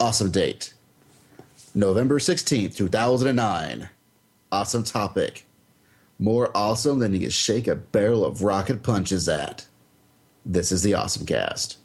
Awesome date. November 16th, 2009. Awesome topic. More awesome than you can shake a barrel of rocket punches at. This is the Awesome Cast.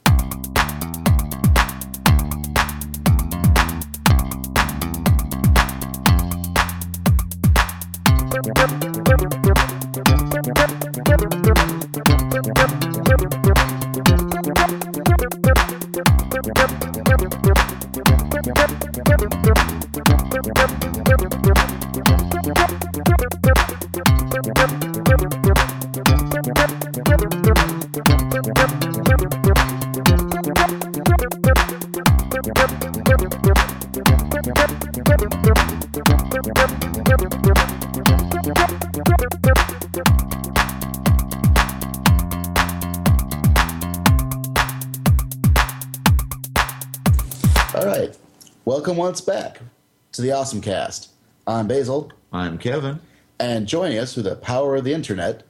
To the Awesome Cast. I'm Basil, I'm Kevin. and joining us through the power of the internet,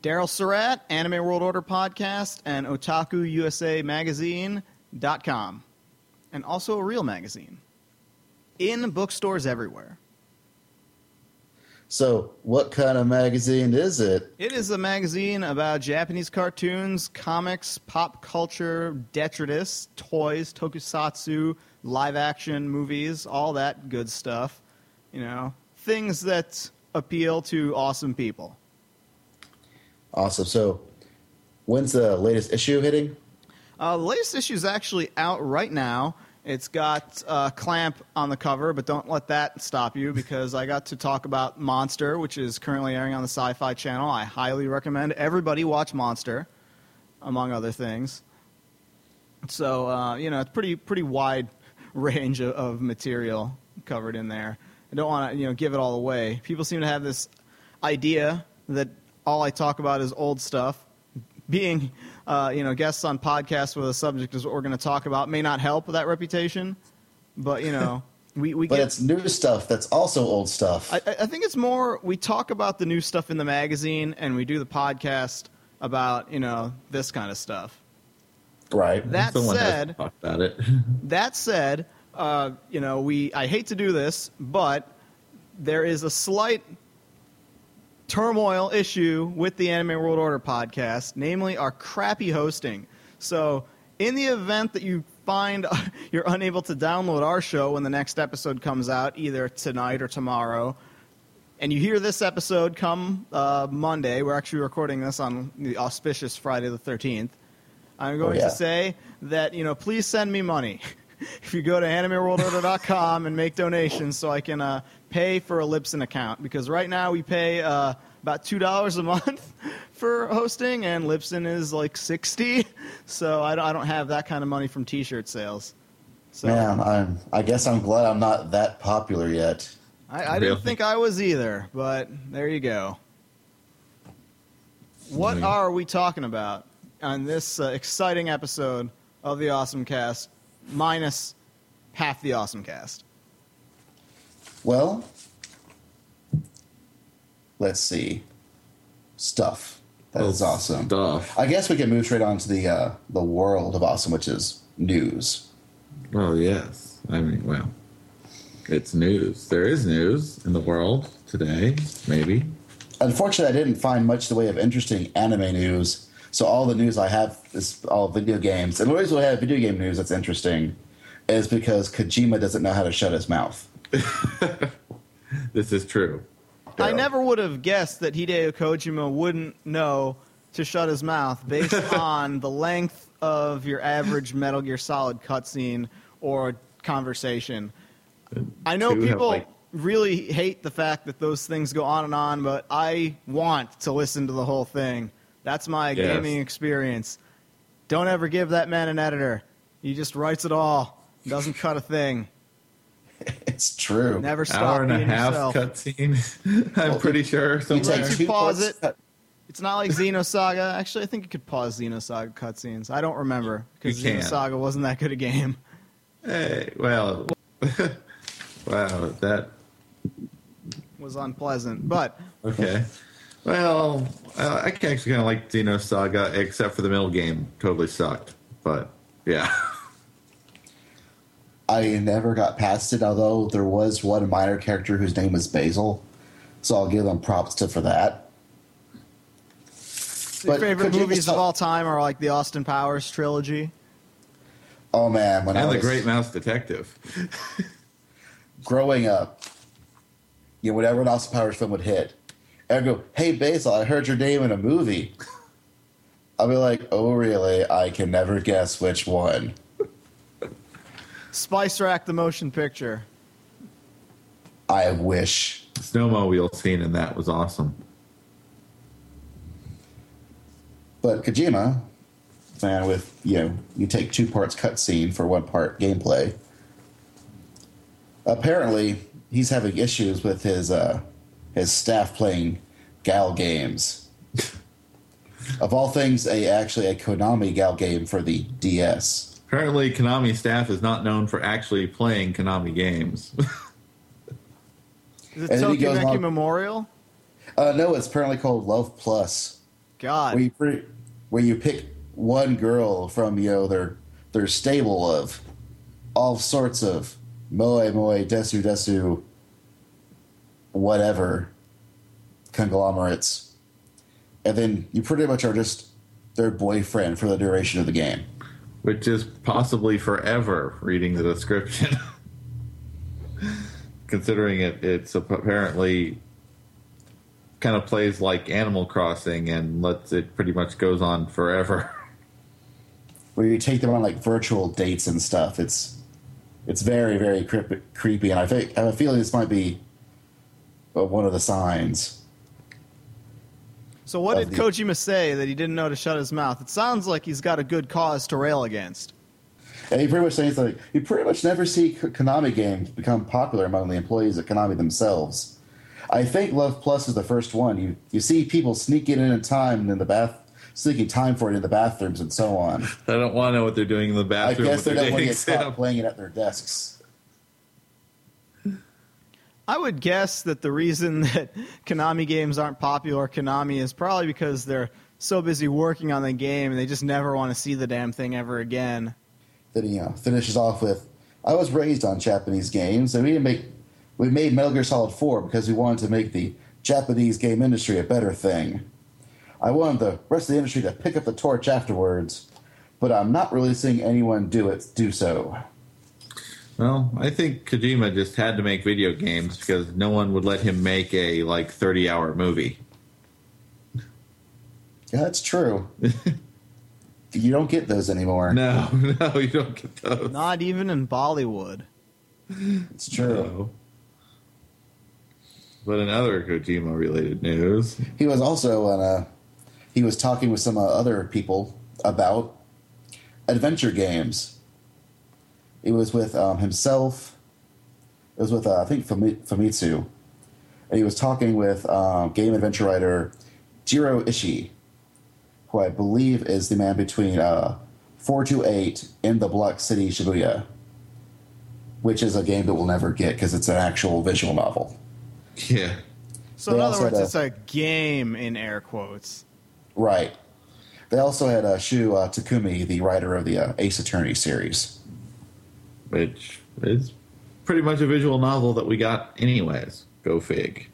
Daryl Surat, Anime World Order Podcast, and Otaku USA Magazine.com. And also a real magazine. In bookstores everywhere. So, what kind of magazine is it? It is a magazine about Japanese cartoons, comics, pop culture, detritus, toys, tokusatsu, live action movies, all that good stuff. You know, things that appeal to awesome people. Awesome. So, when's the latest issue hitting? Uh, the latest issue is actually out right now. It's got uh, Clamp on the cover, but don't let that stop you because I got to talk about Monster, which is currently airing on the Sci Fi Channel. I highly recommend everybody watch Monster, among other things. So, uh, you know, it's pretty, pretty wide range of, of material covered in there. I don't want to, you know, give it all away. People seem to have this idea that all I talk about is old stuff. Being, uh, you know, guests on podcasts where the subject is what we're going to talk about may not help with that reputation, but you know, we we But get. it's new stuff that's also old stuff. I, I I think it's more we talk about the new stuff in the magazine, and we do the podcast about you know this kind of stuff. Right. That Someone said, to about it. That said, uh, you know, we I hate to do this, but there is a slight turmoil issue with the Anime World Order podcast, namely our crappy hosting. So, in the event that you find you're unable to download our show when the next episode comes out, either tonight or tomorrow, and you hear this episode come uh, Monday, we're actually recording this on the auspicious Friday the 13th. I'm going yeah. to say that, you know, please send me money. if you go to animeworldorder.com and make donations so I can uh, pay for a Libsyn account. Because right now we pay uh, about $2 a month for hosting, and Libsyn is like 60 So I don't, I don't have that kind of money from t shirt sales. So Man, I'm, I guess I'm glad I'm not that popular yet. I, I didn't think I was either, but there you go. What are we talking about on this uh, exciting episode of the Awesome Cast, minus half the Awesome Cast? Well, let's see. Stuff. That is Well, awesome. Stuff. I guess we can move straight on to the uh, the world of awesome, which is news. Oh yes. I mean, well, it's news. There is news in the world today. Maybe. Unfortunately, I didn't find much in the way of interesting anime news. So all the news I have is all video games. And the reason I have video game news that's interesting is because Kojima doesn't know how to shut his mouth. This is true. I never would have guessed that Hideo Kojima wouldn't know to shut his mouth based on the length of your average Metal Gear Solid cutscene or conversation. I know Two people like- really hate the fact that those things go on and on, but I want to listen to the whole thing. That's my Yes. gaming experience. Don't ever give that man an editor. He just writes it all. Doesn't cut a thing. It's true. Never stop Hour and a half yourself. cutscene. I'm Well, pretty sure You take you pause parts- it- It's not like Xenosaga. Actually, I think you could pause Xenosaga cutscenes. I don't remember because Xenosaga wasn't that good a game. Hey, well, wow, that Was unpleasant, but okay. Well, uh, I actually kind of like Xenosaga, except for the middle game. Totally sucked. But yeah, I never got past it, although there was one minor character whose name was Basil. So I'll give them props to for that. Your But favorite could you movies of all time are like the Austin Powers trilogy. Oh man, when I And the Great Mouse Detective. growing up, you know, whenever an Austin Powers film would hit, I'd go, "Hey Basil, I heard your name in a movie." I'll be like, "Oh really? I can never guess which one." Spice Rack, the motion picture. I wish. The snowmobile scene in that was awesome. But Kojima, man, with you know, you take two parts cutscene for one part gameplay. Apparently, he's having issues with his uh, his staff playing Gal games. of all things, a actually a Konami Gal game for the DS. Apparently, Konami staff is not known for actually playing Konami games. Is it And then he goes on- Memorial? Uh, no, it's apparently called Love Plus. God. where you pre- where you pick one girl from you know their their stable of all sorts of moe moe desu desu whatever conglomerates and then you pretty much are just their boyfriend for the duration of the game which is possibly forever reading the description. Considering it, it's apparently kind of plays like Animal Crossing and lets it pretty much goes on forever. where you take them on like virtual dates and stuff it's it's very very creepy, creepy and I, think, I have a feeling this might be uh, one of the signs so what did the- Kojima say that he didn't know to shut his mouth? It sounds like he's got a good cause to rail against. And he pretty much says like you pretty much never see Konami games become popular among the employees at Konami themselves. I think Love Plus is the first one. You you see people sneaking in in time in the bath, sneaking time for it in the bathrooms and so on. I don't want to know what they're doing in the bathroom. I guess they their don't want to dating get caught playing it at their desks. I would guess that the reason that Konami games aren't popular Konami is probably because they're so busy working on the game and they just never want to see the damn thing ever again. Then he you know, finishes off with, "I was raised on Japanese games, and we didn't make we made Metal Gear Solid 4 because we wanted to make the Japanese game industry a better thing. I wanted the rest of the industry to pick up the torch afterwards, but I'm not really seeing anyone do it do so." Well, I think Kojima just had to make video games because no one would let him make a like thirty-hour movie. Yeah, that's true. you don't get those anymore. No, no, you don't get those. Not even in Bollywood. It's true. No. But in other Kojima-related news, He was also on a. He was talking with some uh, other people about adventure games. It was with um, himself. It was with uh, I think Famitsu, and he was talking with um, game adventure writer Jiro Ishii, who I believe is the man between uh, 428 and the Block City Shibuya, which is a game that we'll never get because it's an actual visual novel. yeah, So They in other words, had it's a game in air quotes. Right. They also had uh, Shu uh, Takumi, the writer of the uh, Ace Attorney series. Which is pretty much a visual novel that we got anyways. Go fig.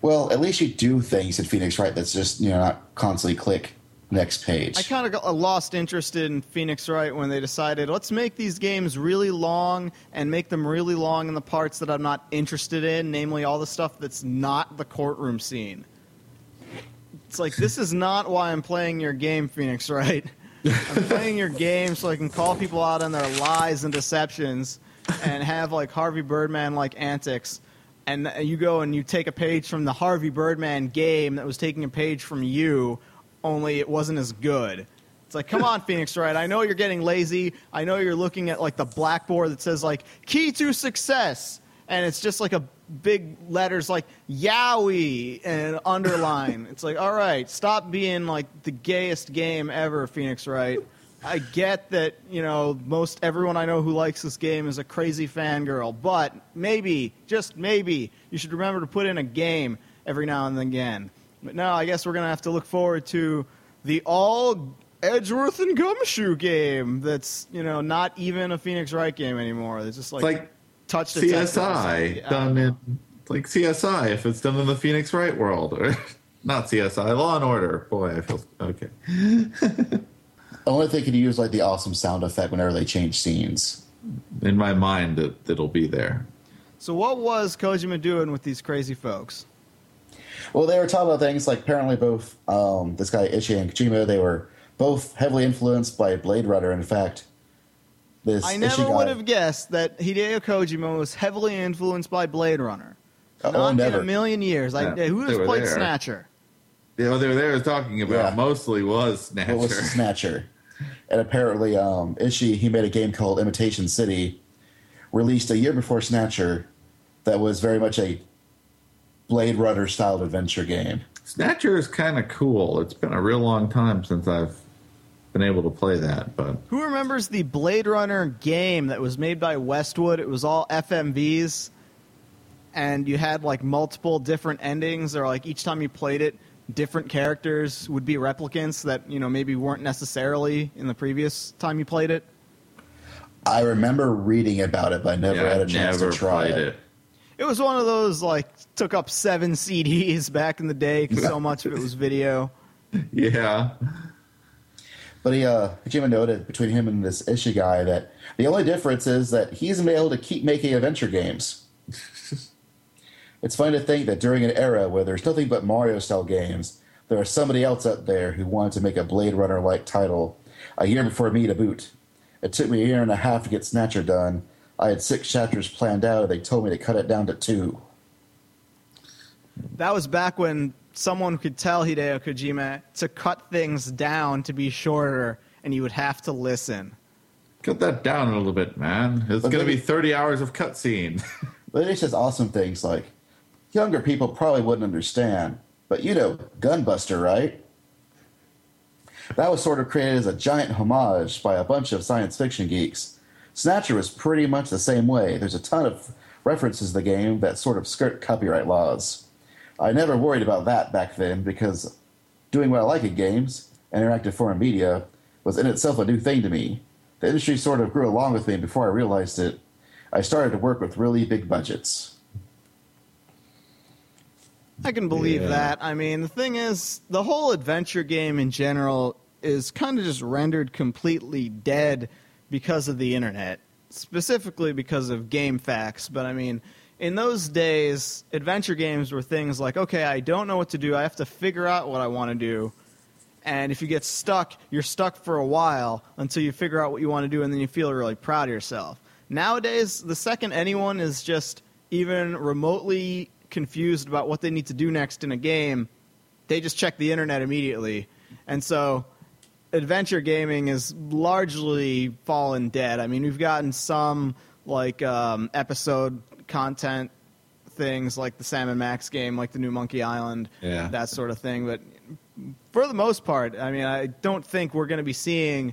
Well, at least you do things in Phoenix Wright that's just you know not constantly click next page. I kind of got lost interest in Phoenix Wright when they decided let's make these games really long and make them really long in the parts that I'm not interested in, namely all the stuff that's not the courtroom scene. It's like this is not why I'm playing your game, Phoenix Wright. I'm playing your game so I can call people out on their lies and deceptions and have like Harvey Birdman like antics. And you go and you take a page from the Harvey Birdman game that was taking a page from you, only it wasn't as good. It's like, come on, Phoenix Wright. I know you're getting lazy. I know you're looking at like the blackboard that says like key to success, and it's just like a big letters like Yowie and underline. it's like, all right, stop being like the gayest game ever, Phoenix Wright. I get that, you know, most everyone I know who likes this game is a crazy fangirl, but maybe, just maybe, you should remember to put in a game every now and again. But no, I guess we're going to have to look forward to the all Edgeworth and Gumshoe game that's you know not even a Phoenix Wright game anymore. It's just like, like touched CSI done in like CSI if it's done in the Phoenix Wright world, or not CSI, Law and Order. Boy, I feel okay. Only they could use like the awesome sound effect whenever they change scenes. In my mind, it, it'll be there. So what was Kojima doing with these crazy folks? Well, they were talking about things like apparently both um, this guy Ishii and Kojima. They were both heavily influenced by Blade Runner. In fact, this I never guy, would have guessed that Hideo Kojima was heavily influenced by Blade Runner. Oh, Not in a million years. I, Yeah, who they has played there. Snatcher? Yeah, what they were there talking about Yeah. mostly was Snatcher. What was Snatcher? And apparently, um, Ishii he made a game called Imitation City, released a year before Snatcher, that was very much a Blade Runner style adventure game. Snatcher is kind of cool. It's been a real long time since I've been able to play that, but Who remembers the Blade Runner game that was made by Westwood? It was all FMVs, and you had like multiple different endings, or like each time you played it, different characters would be replicants that you know maybe weren't necessarily in the previous time you played it. I remember reading about it, but I never yeah, had a I've chance never to try it. it. It was one of those like took up seven CDs back in the day because so much of it was video. Yeah, But he, uh, Kojima noted between him and this Ishii guy that the only difference is that he's been able to keep making adventure games. it's funny to think that during an era where there's nothing but Mario style games, there was somebody else out there who wanted to make a Blade Runner like title a year before me to boot. It took me a year and a half to get Snatcher done. I had six chapters planned out, and they told me to cut it down to two. That was back when someone could tell Hideo Kojima to cut things down to be shorter, and you would have to listen. cut that down a little bit, man. It's going to be thirty hours of cutscene. But it says awesome things like, younger people probably wouldn't understand, but you know, Gunbuster, right? That was sort of created as a giant homage by a bunch of science fiction geeks. Snatcher was pretty much the same way. There's a ton of references to the game that sort of skirt copyright laws. I never worried about that back then because doing what I like in games, interactive foreign media, was in itself a new thing to me. The industry sort of grew along with me before I realized it. I started to work with really big budgets. I can believe Yeah. that. I mean, the thing is, the whole adventure game in general is kind of just rendered completely dead because of the internet, specifically because of GameFAQs. But I mean, in those days, adventure games were things like, okay, I don't know what to do. I have to figure out what I want to do. And if you get stuck, you're stuck for a while until you figure out what you want to do, and then you feel really proud of yourself. Nowadays, the second anyone is just even remotely confused about what they need to do next in a game, they just check the internet immediately. And so adventure gaming is largely fallen dead. I mean, we've gotten some like um, episode content things like the Sam and Max game, like the new Monkey Island, Yeah. that sort of thing. But for the most part, I mean, I don't think we're going to be seeing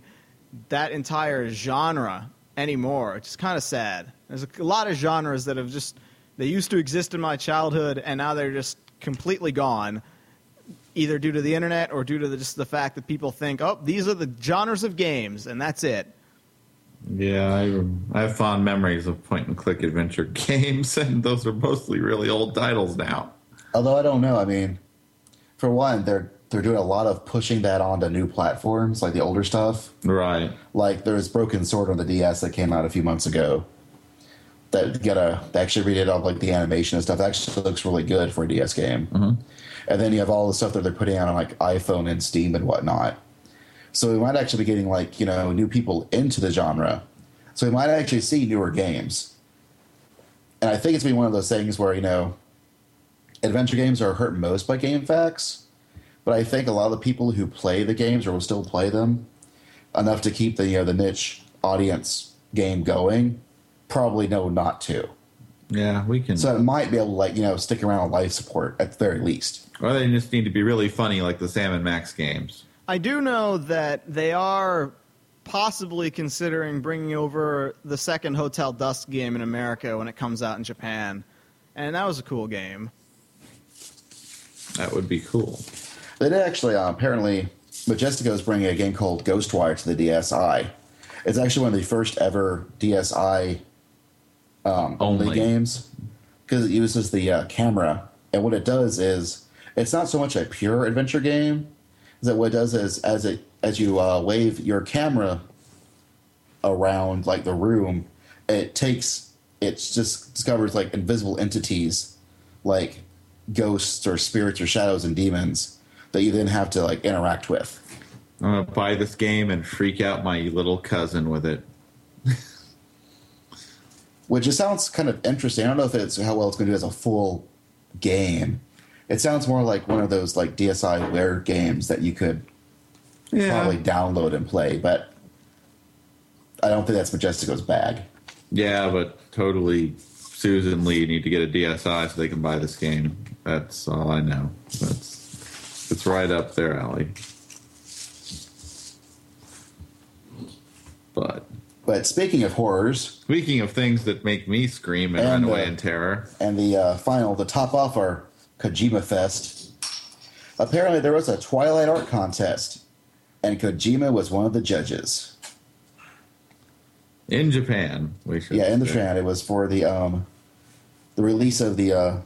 that entire genre anymore. It's kind of sad. There's a lot of genres that have just they used to exist in my childhood, and now they're just completely gone, either due to the internet or due to the, just the fact that people think, oh, these are the genres of games, and that's it. Yeah, I, I have fond memories of point and click adventure games, and those are mostly really old titles now. Although I don't know, I mean, for one, they're they're doing a lot of pushing that onto new platforms, like the older stuff. Right. Like there's Broken Sword on the DS that came out a few months ago. That got a they actually redid all like the animation and stuff. That actually looks really good for a DS game. Mm-hmm. And then you have all the stuff that they're putting out on like iPhone and Steam and whatnot. So we might actually be getting like you know new people into the genre. So we might actually see newer games. And I think it's been one of those things where you know adventure games are hurt most by GameFAQs. But I think a lot of the people who play the games or will still play them enough to keep the you know the niche audience game going probably know not to. Yeah, we can. So it might be able to like you know stick around on life support at the very least. or they just need to be really funny, like the Sam and Max games. I do know that they are possibly considering bringing over the second Hotel Dusk game in America when it comes out in Japan, and that was a cool game. That would be cool. They did actually uh, apparently Majesco is bringing a game called Ghostwire to the DSi. It's actually one of the first ever DSi um, only. Only. games because it uses the uh, camera, and what it does is it's not so much a pure adventure game. Is that what it does is as it as you uh, wave your camera around like the room, it takes it just discovers like invisible entities, like ghosts or spirits or shadows and demons that you then have to like interact with. I'm gonna buy this game and freak out my little cousin with it. which it sounds kind of interesting. I don't know if it's how well it's going to do as a full game. It sounds more like one of those like DSiWare games that you could probably download and play, but I don't think that's Majesco's bag. Yeah, but totally. Susan Lee need to get a DSi so they can buy this game. That's all I know. That's it's right up their alley. But But speaking of horrors, speaking of things that make me scream and, And, run away uh, in terror, and the uh, final, the top off our Kojima Fest. Apparently, there was a Twilight art contest, and Kojima was one of the judges. in Japan, we should. Yeah, in the. Japan, it was for the um, the release of the uh,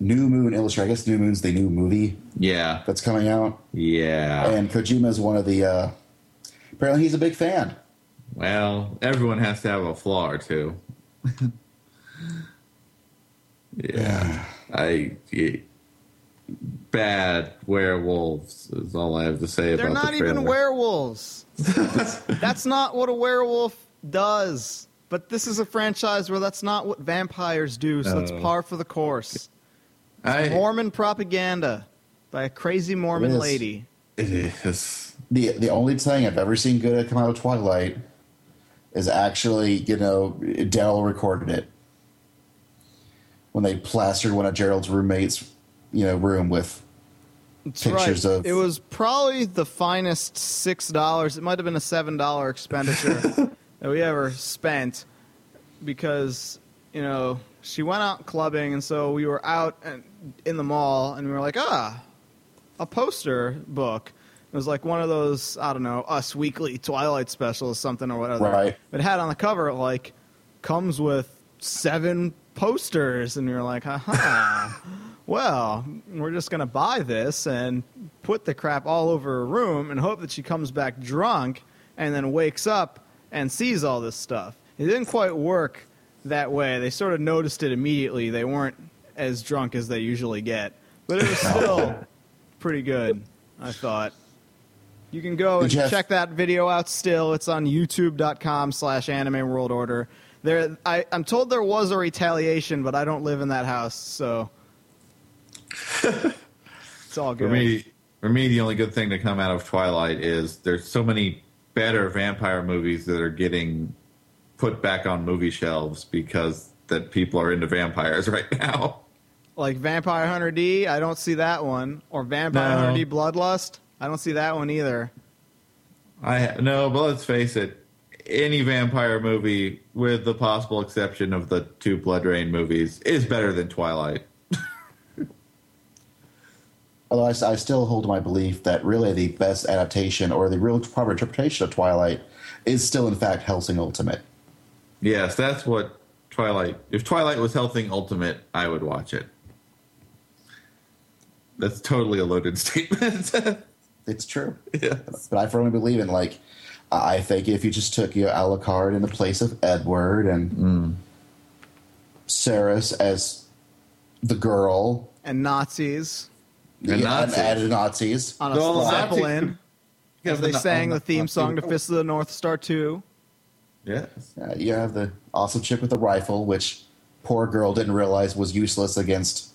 New Moon Illustrated. I guess New Moon's the new movie Yeah, that's coming out, yeah. and Kojima is one of the. Uh, apparently, he's a big fan. Well, everyone has to have a flaw or two. yeah, I. yeah. Bad werewolves is all I have to say about that. They're not the even werewolves. that's not what a werewolf does. But this is a franchise where that's not what vampires do, so it's Oh. par for the course. I, Mormon propaganda by a crazy Mormon It is. lady. it is. the The only thing I've ever seen good come out of Twilight is actually, you know, Daryl recorded it when they plastered one of Gerald's roommates, you know, room with That's Pictures right. of- It was probably the finest six dollars. It might have been a seven dollar expenditure that we ever spent because you know she went out clubbing, and so we were out in the mall, and we were like, ah, a poster book. It was like one of those I don't know Us Weekly Twilight specials, something or whatever. Right. It had on the cover like comes with seven posters, and we were like, ha uh-huh. well, we're just going to buy this and put the crap all over her room and hope that she comes back drunk and then wakes up and sees all this stuff. It didn't quite work that way. They sort of noticed it immediately. They weren't as drunk as they usually get, but it was still pretty good, I thought. You can go and have- check that video out still. It's on youtube.com slash anime world order. There, I, I'm told there was a retaliation, but I don't live in that house, so it's all good. For me, for me, the only good thing to come out of Twilight is there's so many better vampire movies that are getting put back on movie shelves because that people are into vampires right now. Like Vampire Hunter D, I don't see that one. Or Vampire No. Hunter D Bloodlust, I don't see that one either. I no, but let's face it. Any vampire movie, with the possible exception of the two BloodRayne movies, is better than Twilight. Although I still hold my belief that really the best adaptation or the real proper interpretation of Twilight is still, in fact, Hellsing Ultimate. Yes, that's what Twilight. If Twilight was Hellsing Ultimate, I would watch it. That's totally a loaded statement. It's true. yes. But I firmly believe in, like, I think if you just took you know, Alucard in the place of Edward and Seras as the girl, And Nazis And yeah, Nazis. added Nazis. on a No, Nazis Zeppelin. could- As they Yeah, sang the theme song to Fist of the North Star 2. Yes. Uh, you have the awesome chick with the rifle, which poor girl didn't realize was useless against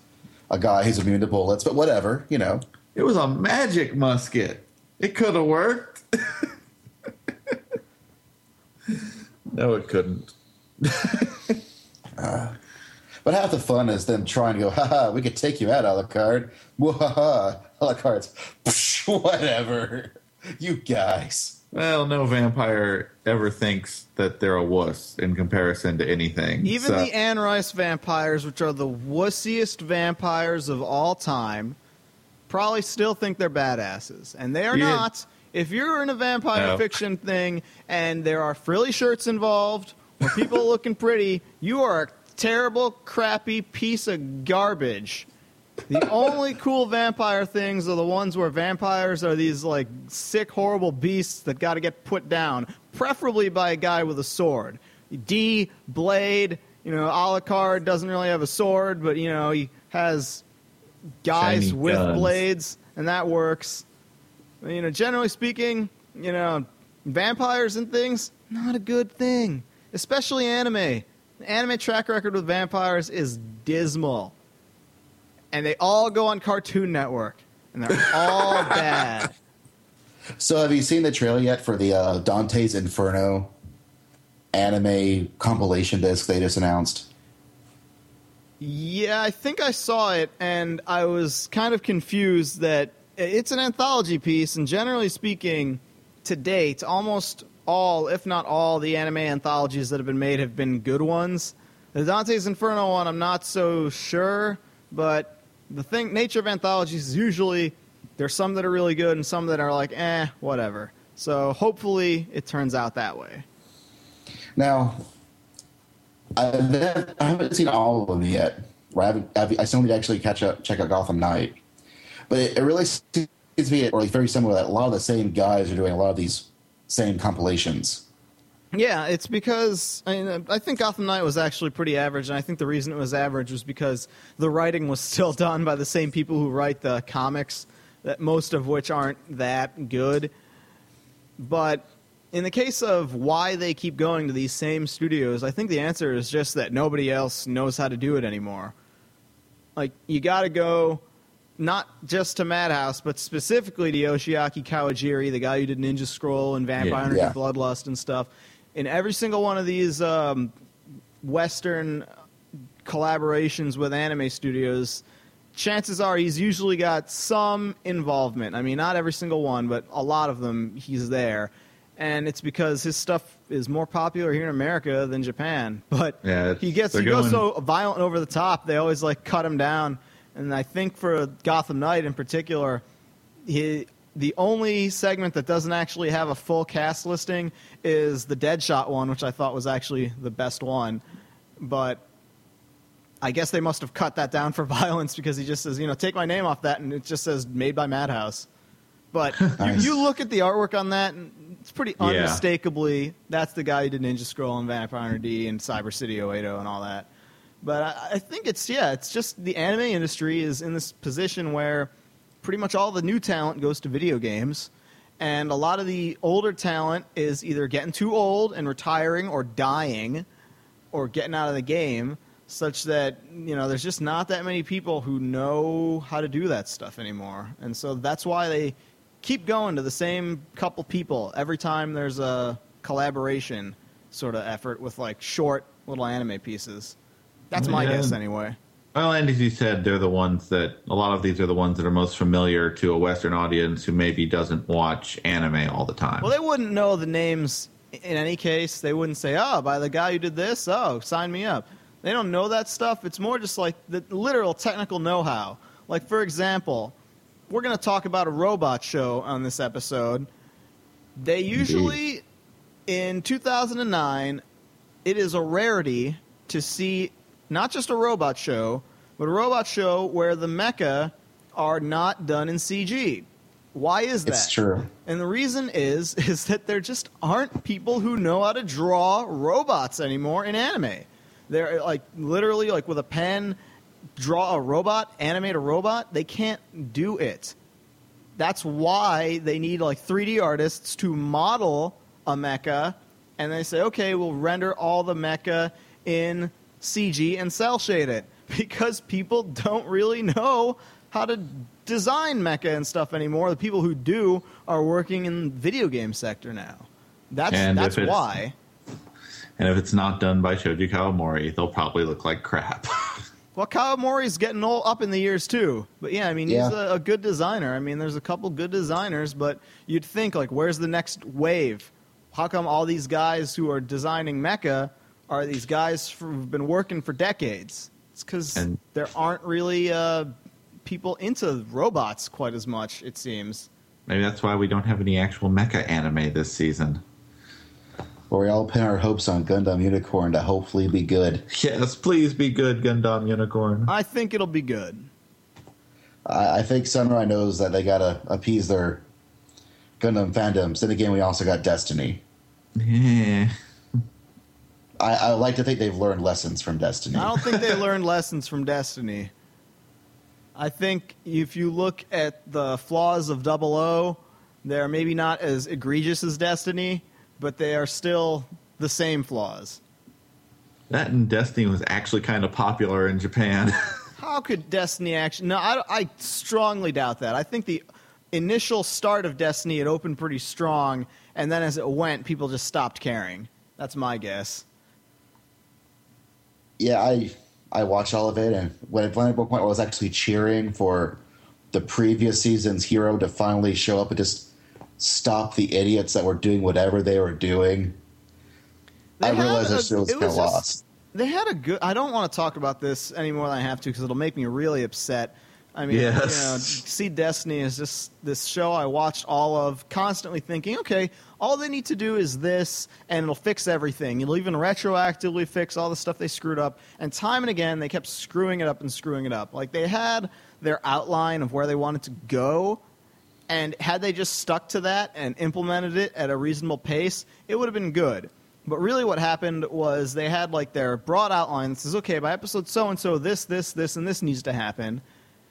a guy who's immune to bullets, but whatever, you know. It was a magic musket. It could have worked. no, it couldn't. Uh, but half the fun is them trying to go, haha, we could take you out, Alucard. Wahaha. Alucard's, "Psh, whatever. You guys. Well, no vampire ever thinks that they're a wuss in comparison to anything. Even So- the Anne Rice vampires, which are the wussiest vampires of all time, probably still think they're badasses. And they are Yeah. not If you're in a vampire No. fiction thing and there are frilly shirts involved or people looking pretty, you are a terrible, crappy piece of garbage. The only cool vampire things are the ones where vampires are these like sick, horrible beasts that got to get put down, preferably by a guy with a sword. D Blade, you know, Alucard doesn't really have a sword, but you know he has guys Shiny with guns. blades, and that works. You know, generally speaking, you know, vampires and things not a good thing, especially anime. The anime track record with vampires is dismal and they all go on Cartoon Network, and they're all bad. So, have you seen the trailer yet for the uh, Dante's Inferno anime compilation disc they just announced? Yeah, I think I saw it, and I was kind of confused that it's an anthology piece, and generally speaking, to date, almost all, if not all, the anime anthologies that have been made have been good ones. The Dante's Inferno one, I'm not so sure, but the thing, nature of anthologies is usually there's some that are really good and some that are like, eh, whatever. So hopefully it turns out that way. Now, I, haven't seen all of them yet. I, haven't, I still need to actually catch up, check out Gotham Knight. But it, it really seems to be or like very similar that a lot of the same guys are doing a lot of these same compilations. Yeah, it's because I, mean, I think Gotham Knight was actually pretty average, and I think the reason it was average was because the writing was still done by the same people who write the comics, that most of which aren't that good. But in the case of why they keep going to these same studios, I think the answer is just that nobody else knows how to do it anymore. Like you got to go not just to Madhouse, but specifically to Yoshiaki Kawajiri, the guy who did Ninja Scroll and Vampire Yeah. Hunter Yeah. Bloodlust and stuff. In every single one of these um, Western collaborations with anime studios, chances are he's usually got some involvement. I mean, not every single one, but a lot of them he's there. And it's because his stuff is more popular here in America than Japan. But Yeah, he gets they're he goes so violent over the top. They always like cut him down. And I think for Gotham Knight in particular, he, the only segment that doesn't actually have a full cast listing is the Deadshot one, which I thought was actually the best one. But I guess they must have cut that down for violence because he just says, you know, take my name off that, and it just says made by Madhouse. But Nice. you, you look at the artwork on that, and it's pretty Yeah. unmistakably that's the guy who did Ninja Scroll and Vampire Hunter D and Cyber City 080 and all that. But I, I think it's yeah, it's just the anime industry is in this position where pretty much all the new talent goes to video games, and a lot of the older talent is either getting too old and retiring or dying, or getting out of the game, such that you know there's just not that many people who know how to do that stuff anymore, and so that's why they keep going to the same couple people every time there's a collaboration sort of effort with like short little anime pieces. That's my Yeah. guess anyway. Well, and as you said, they're the ones that a lot of these are the ones that are most familiar to a Western audience who maybe doesn't watch anime all the time. Well, they wouldn't know the names in any case. They wouldn't say, "Oh, by the guy who did this, oh, sign me up." They don't know that stuff. It's more just like the literal technical know-how. Like for example, we're going to talk about a robot show on this episode. They usually in 2009 it is a rarity to see not just a robot show, but a robot show where the mecha are not done in CG. Why is that? It's true. And the reason is is that there just aren't people who know how to draw robots anymore in anime. They're like literally like with a pen draw a robot, animate a robot, they can't do it. That's why they need like 3D artists to model a mecha and they say, "Okay, we'll render all the mecha in CG and cell shade it." Because people don't really know how to design mecha and stuff anymore. The people who do are working in the video game sector now. That's And that's why. and if it's not done by Shoji Kawamori, they'll probably look like crap. Well, Kawamori's getting all up in the years too. But yeah, I mean, he's a, a good designer. I mean, there's a couple good designers, but you'd think like, where's the next wave? How come all these guys who are designing mecha are these guys who've been working for decades? It's because there aren't really uh, people into robots quite as much. It seems. Maybe that's why we don't have any actual mecha anime this season. Or we all pin our hopes on Gundam Unicorn to hopefully be good. Yes, please be good, Gundam Unicorn. I think it'll be good. I, I think Sunrise knows that they gotta appease their Gundam fandoms. Then again, we also got Destiny. Yeah. I, I like to think they've learned lessons from Destiny. I don't think they learned lessons from Destiny. I think if you look at the flaws of Double O, they're maybe not as egregious as Destiny, but they are still the same flaws. That and Destiny was actually kind of popular in Japan. How could Destiny actually? No, I, I strongly doubt that. I think the initial start of Destiny it opened pretty strong, and then as it went, people just stopped caring. That's my guess. Yeah, I I watched all of it, and when at one point where I was actually cheering for the previous season's hero to finally show up and just stop the idiots that were doing whatever they were doing, They I realized a- show was kind of lost. They had a good. I don't want to talk about this any more than I have to because it'll make me really upset. I mean, Yes. you know, see, Destiny is just this show I watched all of, constantly thinking, okay, all they need to do is this, and it'll fix everything. It'll even retroactively fix all the stuff they screwed up. And time and again, they kept screwing it up and screwing it up. Like they had their outline of where they wanted to go, and had they just stuck to that and implemented it at a reasonable pace, it would have been good. But really, what happened was they had like their broad outline that says, okay, by episode so and so, this, this, this, and this needs to happen.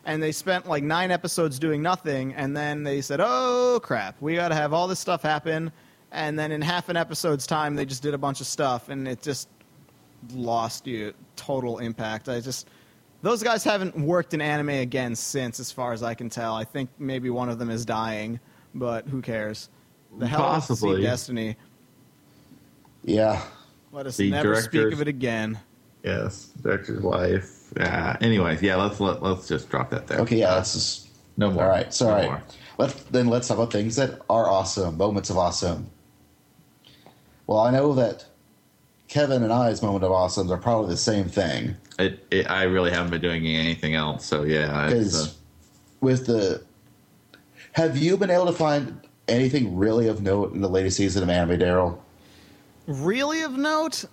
And they spent like nine episodes doing nothing, and then they said, oh crap, we got to have all this stuff happen. And then in half an episode's time, they just did a bunch of stuff, and it just lost you total impact. I just those guys haven't worked in anime again since, as far as I can tell. I think maybe one of them is dying, but who cares? The hell with Possibly. See Destiny. Yeah, Let us The never speak of it again. yes, director's wife. Yeah. Anyways, yeah. Let's let, let's just drop that there. okay, yeah, that's just No more. all right. So No all right, more. let's then let's talk about things that are awesome, moments of awesome. Well, I know that Kevin and I's moment of awesome are probably the same thing. It, it, I really haven't been doing anything else. So yeah. Because uh, with the, have you been able to find anything really of note in the latest season of Anime, Daryl? Really of note,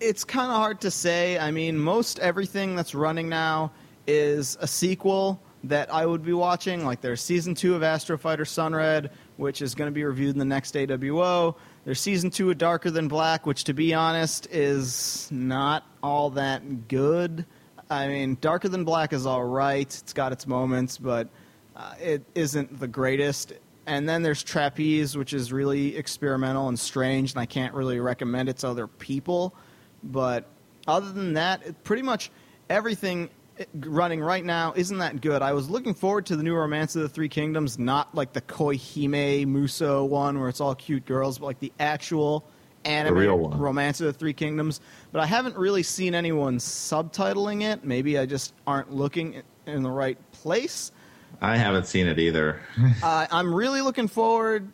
it's kind of hard to say. I mean, most everything that's running now is a sequel that I would be watching. Like there's season two of Astro Fighter Sunred, which is going to be reviewed in the next AWO. There's season two of Darker Than Black, which, to be honest, is not all that good. I mean, Darker Than Black is all right. It's got its moments, but uh, it isn't the greatest. And then there's Trapeze, which is really experimental and strange, and I can't really recommend it to other people. But other than that, pretty much everything eh, running right now isn't that good. I was looking forward to the new Romance of the Three Kingdoms, not like the Koihime Muso one where it's all cute girls, but like the actual anime. Romance of the Three Kingdoms. But I haven't really seen anyone subtitling it. Maybe I just aren't looking in the right place. I haven't seen it either. uh, I'm really looking forward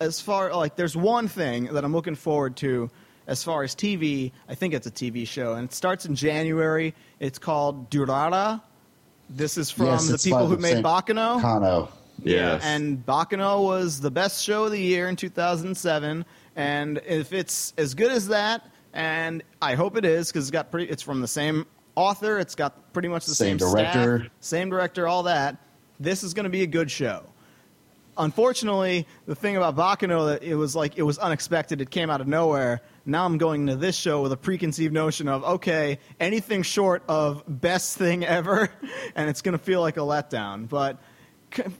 as far like there's one thing that I'm looking forward to as far as TV. I think it's a TV show and it starts in January. It's called Durara. This is from Yes, the it's people by who the made same- Baccano. Kano. Yes. And Baccano was the best show of the year in 2007. And if it's as good as that, and I hope it is, because it's got pretty, it's from the same author, it's got pretty much the Same same, director. staff, same director, all that. This is going to be a good show. Unfortunately, the thing about Baccano that it was like it was unexpected. It came out of nowhere. Now I'm going to this show with a preconceived notion of okay, anything short of best thing ever, and it's going to feel like a letdown. But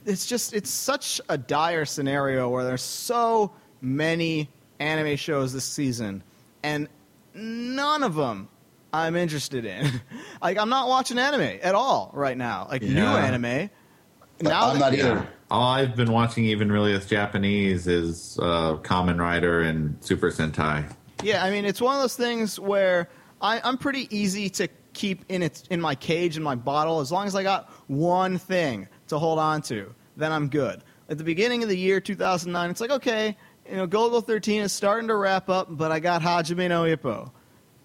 it's just it's such a dire scenario where there's so many anime shows this season, and none of them I'm interested in. like I'm not watching anime at all right now. Like new anime. Now I'm not either. All I've been watching, even really as Japanese, is uh, Kamen Rider and Super Sentai. Yeah, I mean, it's one of those things where I, I'm pretty easy to keep in its in my cage in my bottle as long as I got one thing to hold on to. Then I'm good. At the beginning of the year 2009, it's like okay, you know, Golgo 13 is starting to wrap up, but I got Hajime no Ippo.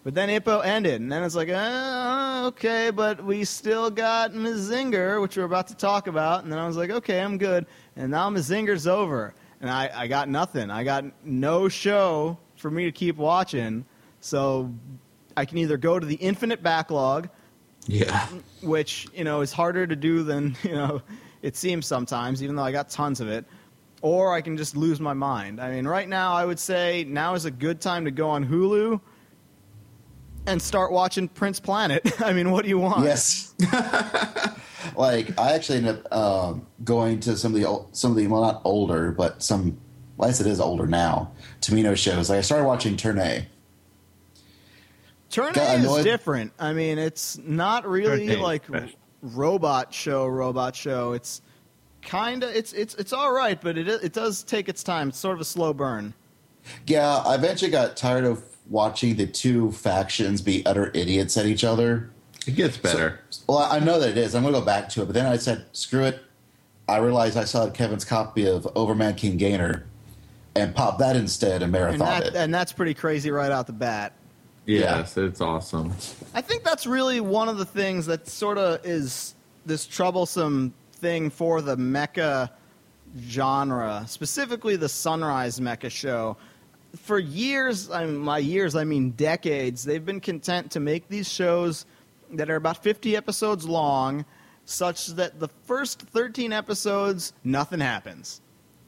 But then Ippo ended, and then it's like, uh, okay, but we still got Mazinger, which we're about to talk about. And then I was like, okay, I'm good. And now Mazinger's over, and I, I got nothing. I got no show for me to keep watching. So I can either go to the infinite backlog, Yeah. which you know is harder to do than you know it seems sometimes, even though I got tons of it. Or I can just lose my mind. I mean, right now I would say now is a good time to go on Hulu and start watching Prince Planet. I mean, what do you want? Yes. like I actually ended up um, going to some of the ol- some of the well not older but some well, I guess it is older now Tomino shows. Like I started watching Turn A. Turn A is different. I mean, it's not really Turn like special. robot show, robot show. It's kind of it's it's it's all right, but it it does take its time. It's sort of a slow burn. Yeah, I eventually got tired of watching the two factions be utter idiots at each other. It gets better. Well, I know that it is. I'm going to go back to it, but then I said, screw it. I realized I saw Kevin's copy of Overman King Gainer and pop that instead and And marathon that it. and that's pretty crazy right out the bat. yes, it's awesome. I think that's really one of the things that sort of is this troublesome thing for the mecha genre, specifically the Sunrise mecha show. For years, I mean, my years, I mean decades, they've been content to make these shows that are about 50 episodes long, such that the first 13 episodes, nothing happens.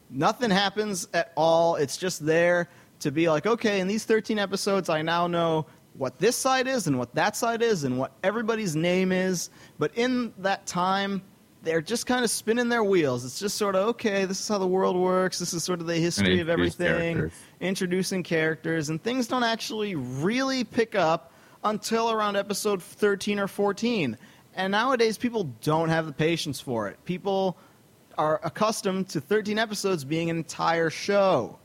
Nothing happens at all. It's just there to be like, okay, in these 13 episodes, I now know what this side is and what that side is and what everybody's name is. But in that time, they're just kind of spinning their wheels. It's just sort of, okay, this is how the world works. This is sort of the history of everything, characters. introducing characters, and things don't actually really pick up until around episode 13 or 14. And nowadays, people don't have the patience for it. People are accustomed to 13 episodes being an entire show.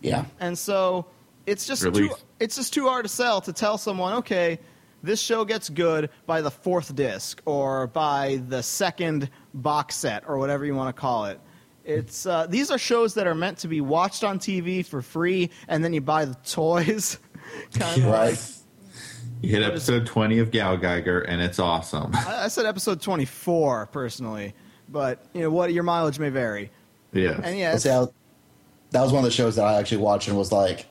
yeah. And so it's just too, it's just too hard to sell to tell someone, okay, this show gets good by the fourth disc or by the second box set or whatever you want to call it. It's uh, these are shows that are meant to be watched on TV for free, and then you buy the toys. kind of. Right. You hit episode 20 of GaoGaiGar, and it's awesome. I, I said episode twenty four personally, but you know what? Your mileage may vary. yes. And yeah, see how, that was one of the shows that I actually watched and was like,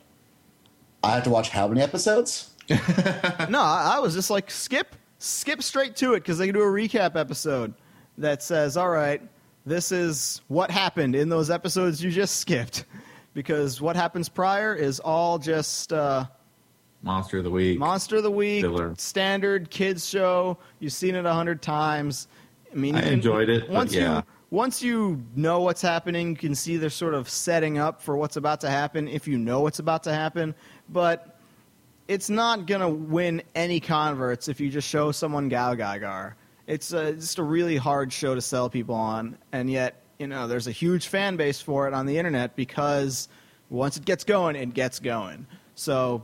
I have to watch how many episodes? no, I, I was just like skip, skip straight to it because they can do a recap episode that says, "All right, this is what happened in those episodes you just skipped," because what happens prior is all just uh, Monster of the Week. Monster of the Week, Filler. standard kids show. You've seen it a hundred times. I mean, I enjoyed it, Once yeah. you once you know what's happening, you can see they're sort of setting up for what's about to happen. If you know what's about to happen, but it's not gonna win any converts if you just show someone GaoGaiGar. It's uh, just a really hard show to sell people on, and yet you know there's a huge fan base for it on the internet because once it gets going, it gets going. So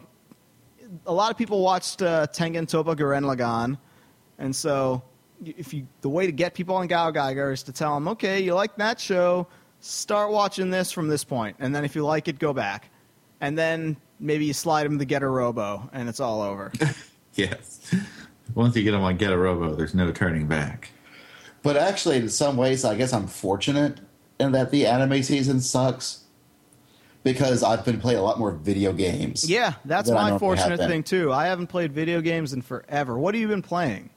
a lot of people watched uh, Tengen Toppa Gurren Lagann, and so if you the way to get people on GaoGaiGar is to tell them, okay, you like that show, start watching this from this point, and then if you like it, go back, and then maybe you slide them to Getter Robo, and it's all over. Yes. Once you get them on Getter Robo, there's no turning back. But actually, in some ways, I guess I'm fortunate in that the anime season sucks because I've been playing a lot more video games. yeah, that's my fortunate thing too. I haven't played video games in forever. What have you been playing?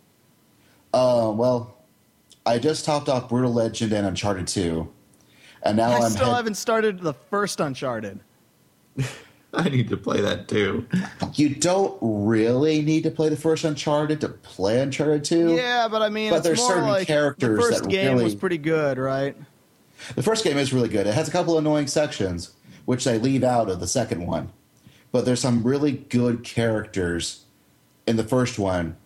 Uh, well, I just topped off Brutal Legend and Uncharted 2. And now I I'm still head- haven't started the first Uncharted. I need to play that too. You don't really need to play the first Uncharted to play Uncharted 2. Yeah, but I mean, But it's there's more certain like characters the first that game was pretty good, right? The first game is really good. It has a couple annoying sections, which they leave out of the second one. But there's some really good characters in the first one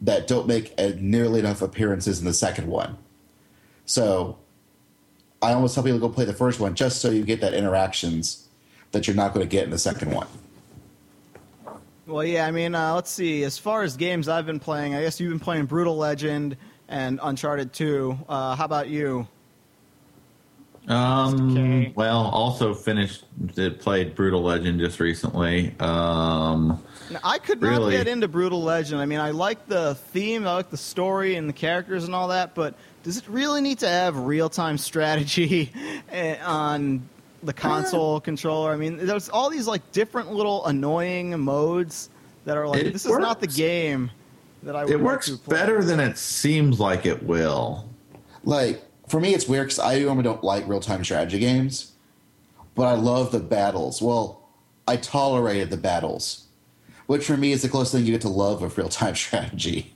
that don't make uh, nearly enough appearances in the second one. So I almost tell people to go play the first one just so you get that interactions that you're not going to get in the second one. Well, yeah, I mean, uh, let's see. As far as games I've been playing, I guess you've been playing Brutal Legend and Uncharted 2. Uh, how about you? Um, Okay. Well, also finished, did, played Brutal Legend just recently. Um, Now, I could not Really? get into Brutal Legend. I mean, I like the theme, I like the story and the characters and all that, but does it really need to have real time strategy eh, on the console controller? I mean, there's all these like different little annoying modes that are like, It this is not the game that I would It works to play. better than it seems like it will. Like for me, it's weird because I normally don't like real time strategy games, but I love the battles. Well, I tolerated the battles, which for me is the closest thing you get to love of real time strategy.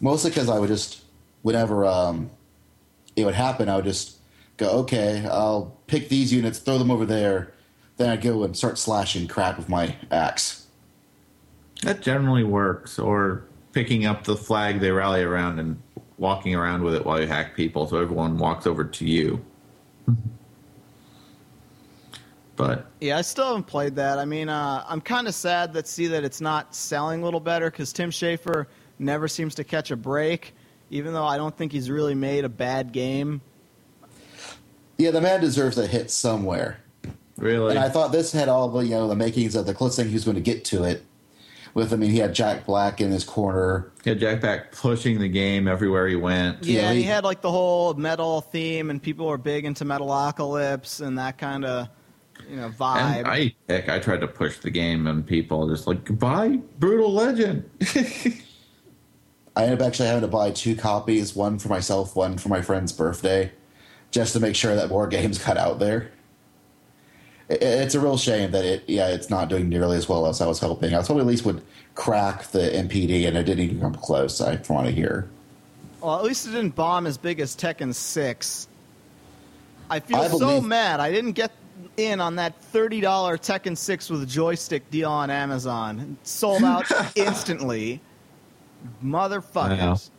Mostly because I would just, whenever um, it would happen, I would just go, okay, I'll pick these units, throw them over there, then I'd go and start slashing crap with my axe. That generally works. Or picking up the flag they rally around and walking around with it while you hack people, so everyone walks over to you. But Yeah, I still haven't played that. I mean, uh, I'm kind of sad that see that it's not selling a little better because Tim Schafer never seems to catch a break, even though I don't think he's really made a bad game. Yeah, the man deserves a hit somewhere. really, And I thought this had all the you know the makings of the closest thing he was going to get to it. With I mean, he had Jack Black in his corner. yeah, Jack Black pushing the game everywhere he went. Yeah, Yeah, he he- had like the whole metal theme, and people were big into Metalocalypse and that kind of you know vibe. And I, heck, I tried to push the game, and people just like, "Buy Brutal Legend." I ended up actually having to buy two copies, one for myself, one for my friend's birthday, just to make sure that more games got out there. It, it's a real shame that it, yeah, it's not doing nearly as well as I was hoping. I was hoping at least would crack the NPD, and it didn't even come close. I want to hear. well, at least it didn't bomb as big as Tekken Six. I feel I so mad. I didn't get in on that thirty dollar Tekken Six with a joystick deal on Amazon. Sold out instantly. Motherfuckers.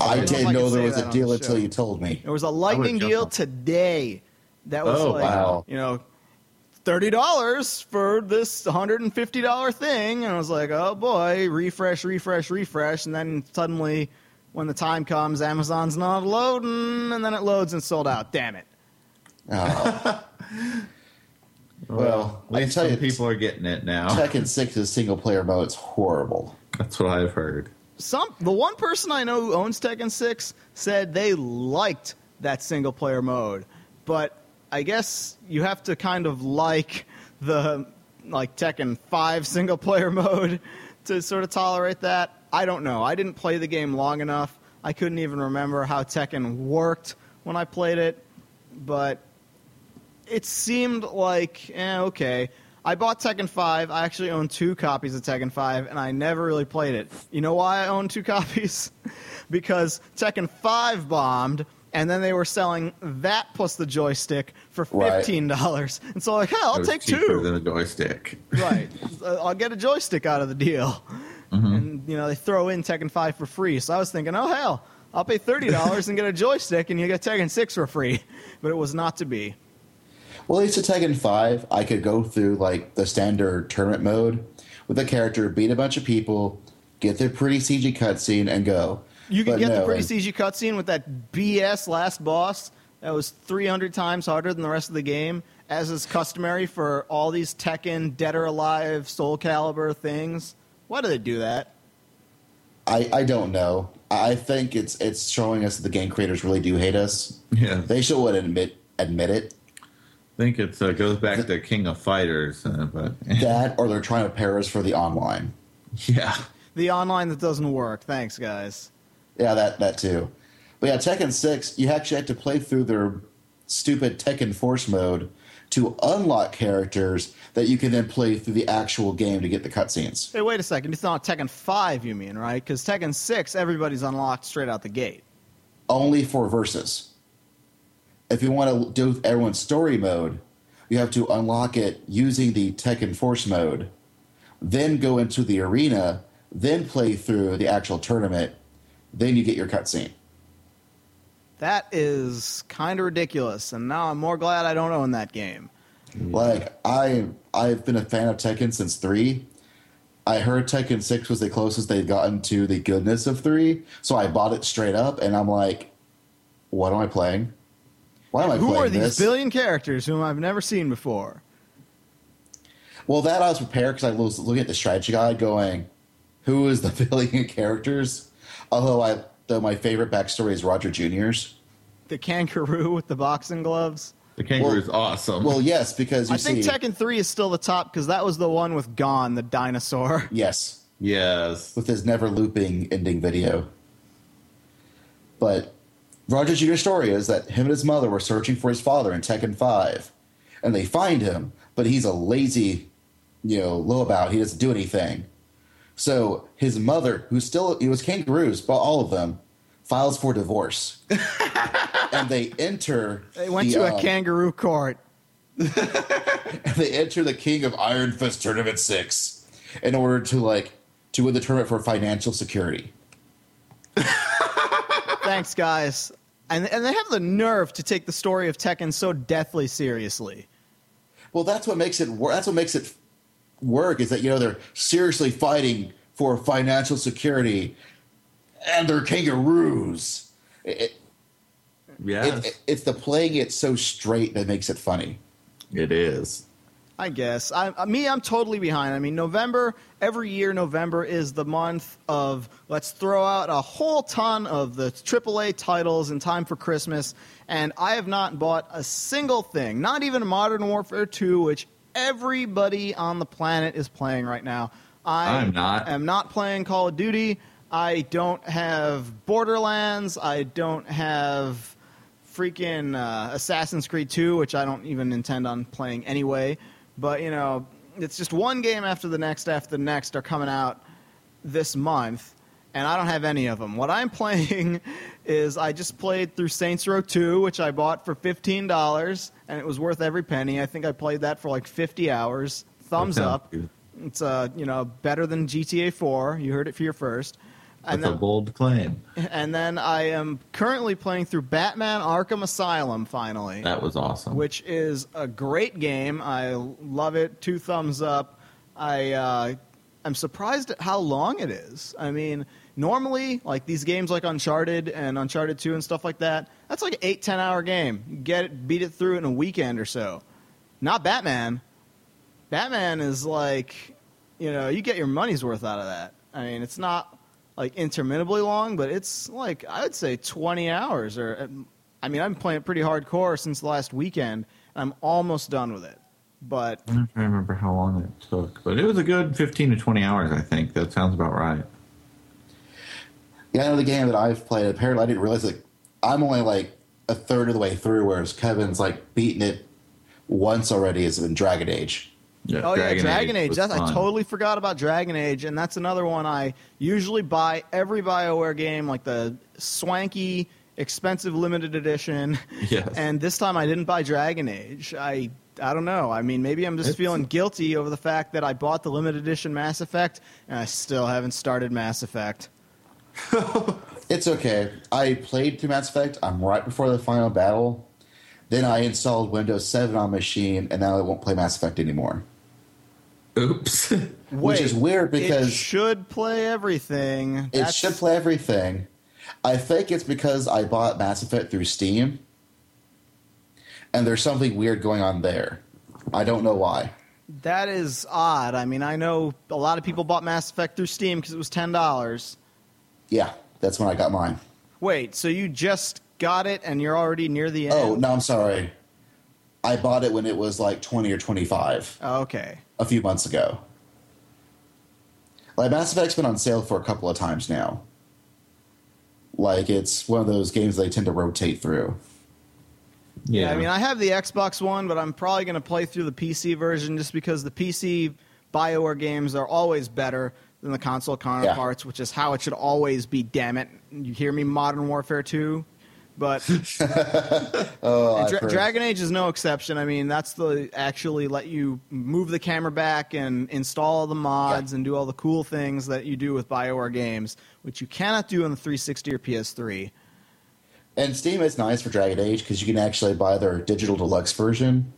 I, don't know if didn't I know there was a deal the until show. you told me. There was a lightning deal on- today that was Oh, like, wow. you know, thirty dollars for this hundred and fifty dollar thing, and I was like, oh boy, refresh, refresh, refresh, and then suddenly, when the time comes, Amazon's not loading, and then it loads and sold out. Damn it! Oh. well, At I least tell you, people are getting it now. Tekken 6's single player mode is horrible. That's what I've heard. Some the one person I know who owns Tekken Six said they liked that single player mode, but I guess you have to kind of like the like Tekken Five single player mode to sort of tolerate that. I don't know. I didn't play the game long enough. I couldn't even remember how Tekken worked when I played it, but it seemed like eh, okay. I bought Tekken 5. I actually own two copies of Tekken 5, and I never really played it. You know why I own two copies? because Tekken 5 bombed, and then they were selling that plus the joystick for $15. And so, like, hell, I'll take cheaper two. than a joystick. right. Uh, I'll get a joystick out of the deal. And, you know, they throw in Tekken 5 for free. So I was thinking, oh, hell, I'll pay $30 and get a joystick, and you get Tekken 6 for free. But it was not to be. Well, at least at Tekken 5, I could go through like the standard tournament mode with a character, beat a bunch of people, get the pretty CG cutscene, and go. You can But get the pretty and- CG cutscene with that BS last boss that was 300 times harder than the rest of the game, as is customary for all these Tekken, Dead or Alive, Soul Calibur things. Why do they do that? I, I don't know. I think it's it's showing us that the game creators really do hate us. Yeah, They should would admit admit it. I think it uh, goes back to King of Fighters, uh, but That or they're trying to pair us for the online. yeah, The online that doesn't work. Thanks, guys. Yeah, that that too. But yeah, Tekken Six, you actually had to play through their stupid Tekken Force mode to unlock characters that you can then play through the actual game to get the cutscenes. Hey, wait a second. It's not Tekken 5, you mean, right? Because Tekken 6, everybody's unlocked straight out the gate. Only for versus. If you want to do everyone's story mode, you have to unlock it using the Tekken Force mode, then go into the arena, then play through the actual tournament, then you get your cutscene. That is kind of ridiculous, and now I'm more glad I don't own that game. Like I, I've been a fan of Tekken since three. I heard Tekken Six was the closest they'd gotten to the goodness of three, so I bought it straight up, and I'm like, "What am I playing? Why am I Who are these this?" billion characters whom I've never seen before? Well, that I was prepared because I was looking at the strategy guide, going, "Who is the billion characters?" Although I, though my favorite backstory is Roger Junior's. The kangaroo with the boxing gloves. The kangaroo Well- is awesome. Well, yes, because you I think see, Tekken 3 is still the top because that was the one with Gon, the dinosaur. yes, yes. with his never looping ending video. But Roger Jr.'s story is that him and his mother were searching for his father in Tekken 5. And they find him, but he's a lazy, you know, low about. He doesn't do anything. So his mother, who's still, it was kangaroos, but all of them, files for divorce. and they enter. They went the, to a um, kangaroo court. And they enter the King of Iron Fist Tournament 6 in order to, like, to win the tournament for financial security. Thanks, guys. And, and they have the nerve to take the story of Tekken so deathly seriously. Well, that's what makes it work. That's what makes it work is that you know they're seriously fighting for financial security, and they're kangaroos. It, it, it- it's the playing it so straight that makes it funny. it is. I guess. I, me, I'm totally behind. I mean, November, every year, November is the month of let's throw out a whole ton of the AAA titles in time for Christmas. And I have not bought a single thing, not even Modern Warfare 2, which everybody on the planet is playing right now. I I'm not. am not playing Call of Duty. I don't have Borderlands. I don't have freaking uh, Assassin's Creed 2, which I don't even intend on playing anyway. But, you know, it's just one game after the next after the next are coming out this month, and I don't have any of them. What I'm playing is I just played through Saints Row 2, which I bought for $15, and it was worth every penny. I think I played that for like 50 hours. Thumbs up. It's uh, you know, better than GTA 4. You heard it for your first. And That's a then, bold claim. and then I am currently playing through Batman Arkham Asylum finally, That was awesome. which is a great game. I love it. Two thumbs up. I uh, I'm surprised at how long it is. I mean, normally like these games like Uncharted and Uncharted 2 and stuff like that, that's like an 8 10 hour game. You get it beat it through in a weekend or so. Not Batman. Batman is like, you know, you get your money's worth out of that. I mean, it's not like interminably long, but it's like I would say 20 hours. Or, uh, I mean, I've been playing it pretty hardcore since the last weekend, and I'm almost done with it. But I'm trying to remember how long it took, but it was a good 15 to 20 hours, I think. That sounds about right. Yeah, the game that I've played. Apparently, I didn't realize that I'm only like a third of the way through, whereas Kevin's like beaten it once already. It's been Dragon Age. Yeah, oh yeah, Dragon Age. was That's, I totally forgot about Dragon Age, and that's another one I usually buy every Bioware game, like the swanky, expensive limited edition. Yes. And this time I didn't buy Dragon Age. I I don't know. I mean, maybe I'm just It's- feeling guilty over the fact that I bought the limited edition Mass Effect, and I still haven't started Mass Effect. It's okay. I played through Mass Effect. I'm right before the final battle. Then I installed Windows 7 on machine, and now I won't play Mass Effect anymore. Oops. Which is weird because- it should play everything. It That's- should play everything. I think it's because I bought Mass Effect through Steam, and there's something weird going on there. I don't know why. That is odd. I mean, I know a lot of people bought Mass Effect through Steam because it was ten dollars. Yeah, that's when I got mine. Wait, so you just got it and you're already near the oh, end? Oh, no, I'm sorry. I bought it when it was like 20 or 25 Oh, okay. A few months ago. Like Mass Effect's been on sale for a couple of times now. Like it's one of those games they tend to rotate through. Yeah. I mean, I have the Xbox One, but I'm probably going to play through the PC version just because the PC BioWare games are always better than the console counterparts, which is how it should always be. Damn it! You hear me? Modern Warfare Two, but Oh, Dra- Dragon Age is no exception. I mean, that's the actually let you move the camera back and install all the mods and do all the cool things that you do with BioWare games, which you cannot do on the 360 or PS3. And Steam is nice for Dragon Age because you can actually buy their digital deluxe version,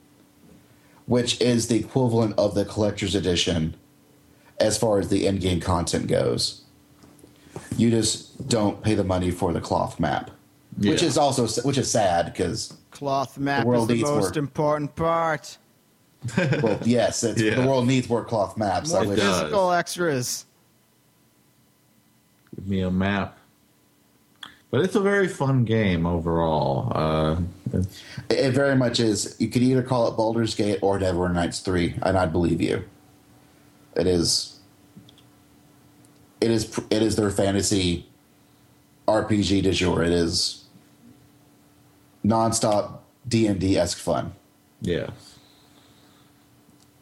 which is the equivalent of the collector's edition as far as the in game content goes. You just don't pay the money for the cloth map, which is also which is sad because Cloth map world is the needs most more. important part. Well, yes, it's, Yeah. the world needs more cloth maps. I More wish. physical extras. Give me a map. But it's a very fun game overall. Uh, It, it very much is. You could either call it Baldur's Gate or Neverwinter Nights three, and I'd believe you. It is. It is. It is their fantasy RPG de jour. It is nonstop D and D esque fun Yeah.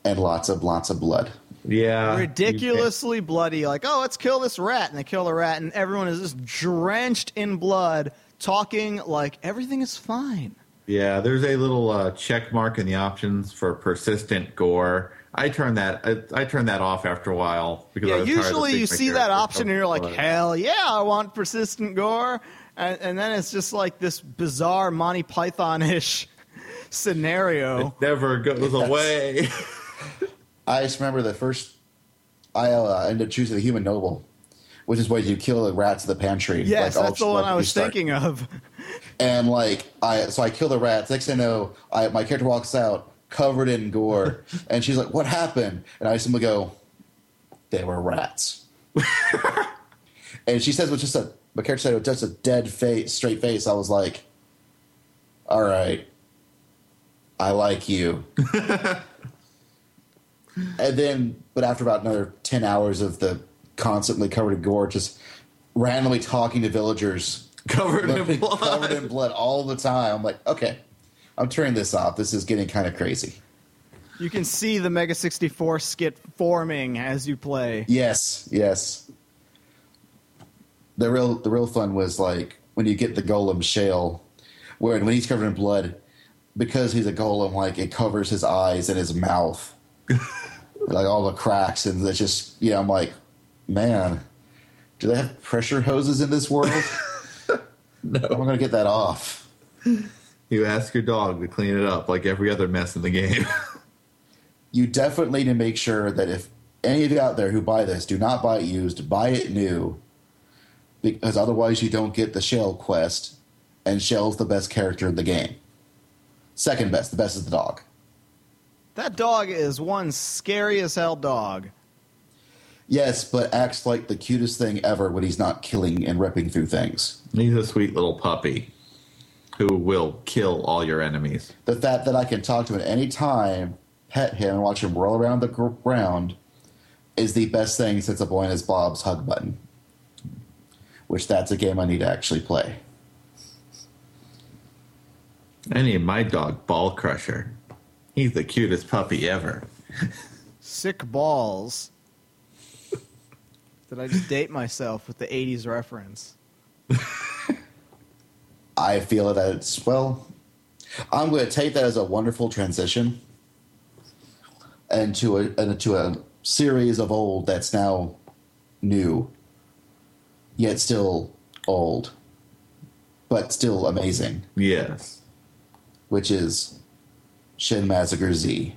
and lots of lots of blood. Yeah. ridiculously bloody. Like, oh, let's kill this rat, and they kill the rat, and everyone is just drenched in blood, talking like everything is fine. Yeah, there's a little uh, check mark in the options for persistent gore. I turn that I, I turn that off after a while because I Yeah, was tired of usually you see that option, and you're like, covered hell yeah, I want persistent gore, and, and then it's just like this bizarre Monty Python ish scenario. It never goes Yes. away. I just remember the first. I uh, ended up choosing the human noble, which is where you kill the rats in the pantry. Yes, like, all- that's the one like I was start. thinking of. And like I, so I kill the rats. Next thing I know, I, my character walks out covered in gore, and she's like, "What happened?" And I simply go, "They were rats." and she says, "With just a my character said with just a dead face, straight face." I was like, "All right, I like you." and then, but after about another ten hours of the constantly covered in gore, just randomly talking to villagers covered in blood. covered in blood all the time. I'm like, okay, I'm turning this off. This is getting kind of crazy. You can see the Mega 64 skit forming as you play. Yes, yes. The real, the real fun was like when you get the golem shale, where when he's covered in blood, because he's a golem, like it covers his eyes and his mouth, like all the cracks, and it's just, yeah. I'm like, man, do they have pressure hoses in this world? No. I'm gonna get that off. You ask your dog to clean it up like every other mess in the game. you definitely need to make sure that if any of you out there who buy this, do not buy it used, buy it new, because otherwise you don't get the Shale quest, and Shale's the best character in the game. Second best, the best is the dog. That dog is one scary as hell dog. Yes, but acts like the cutest thing ever when he's not killing and ripping through things. He's a sweet little puppy who will kill all your enemies. The fact that I can talk to him at any time, pet him, and watch him roll around the ground is the best thing since a boy and his Blob's hug button. Which that's a game I need to actually play. I need my dog, Ball Crusher. He's the cutest puppy ever. Sick balls. Did I just date myself with the 80s reference? I feel that it's well. I'm going to take that as a wonderful transition into a into a series of old that's now new, yet still old, but still amazing, Yes. which is Shin Mazinger Z.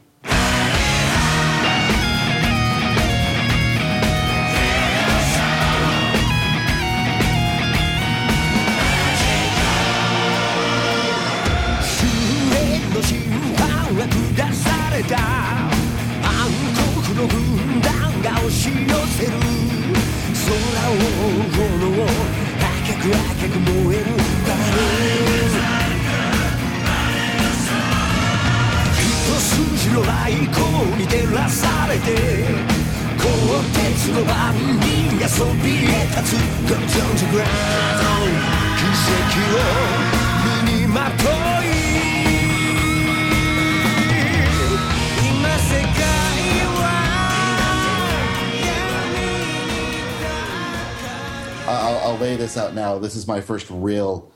this out now. This is my first real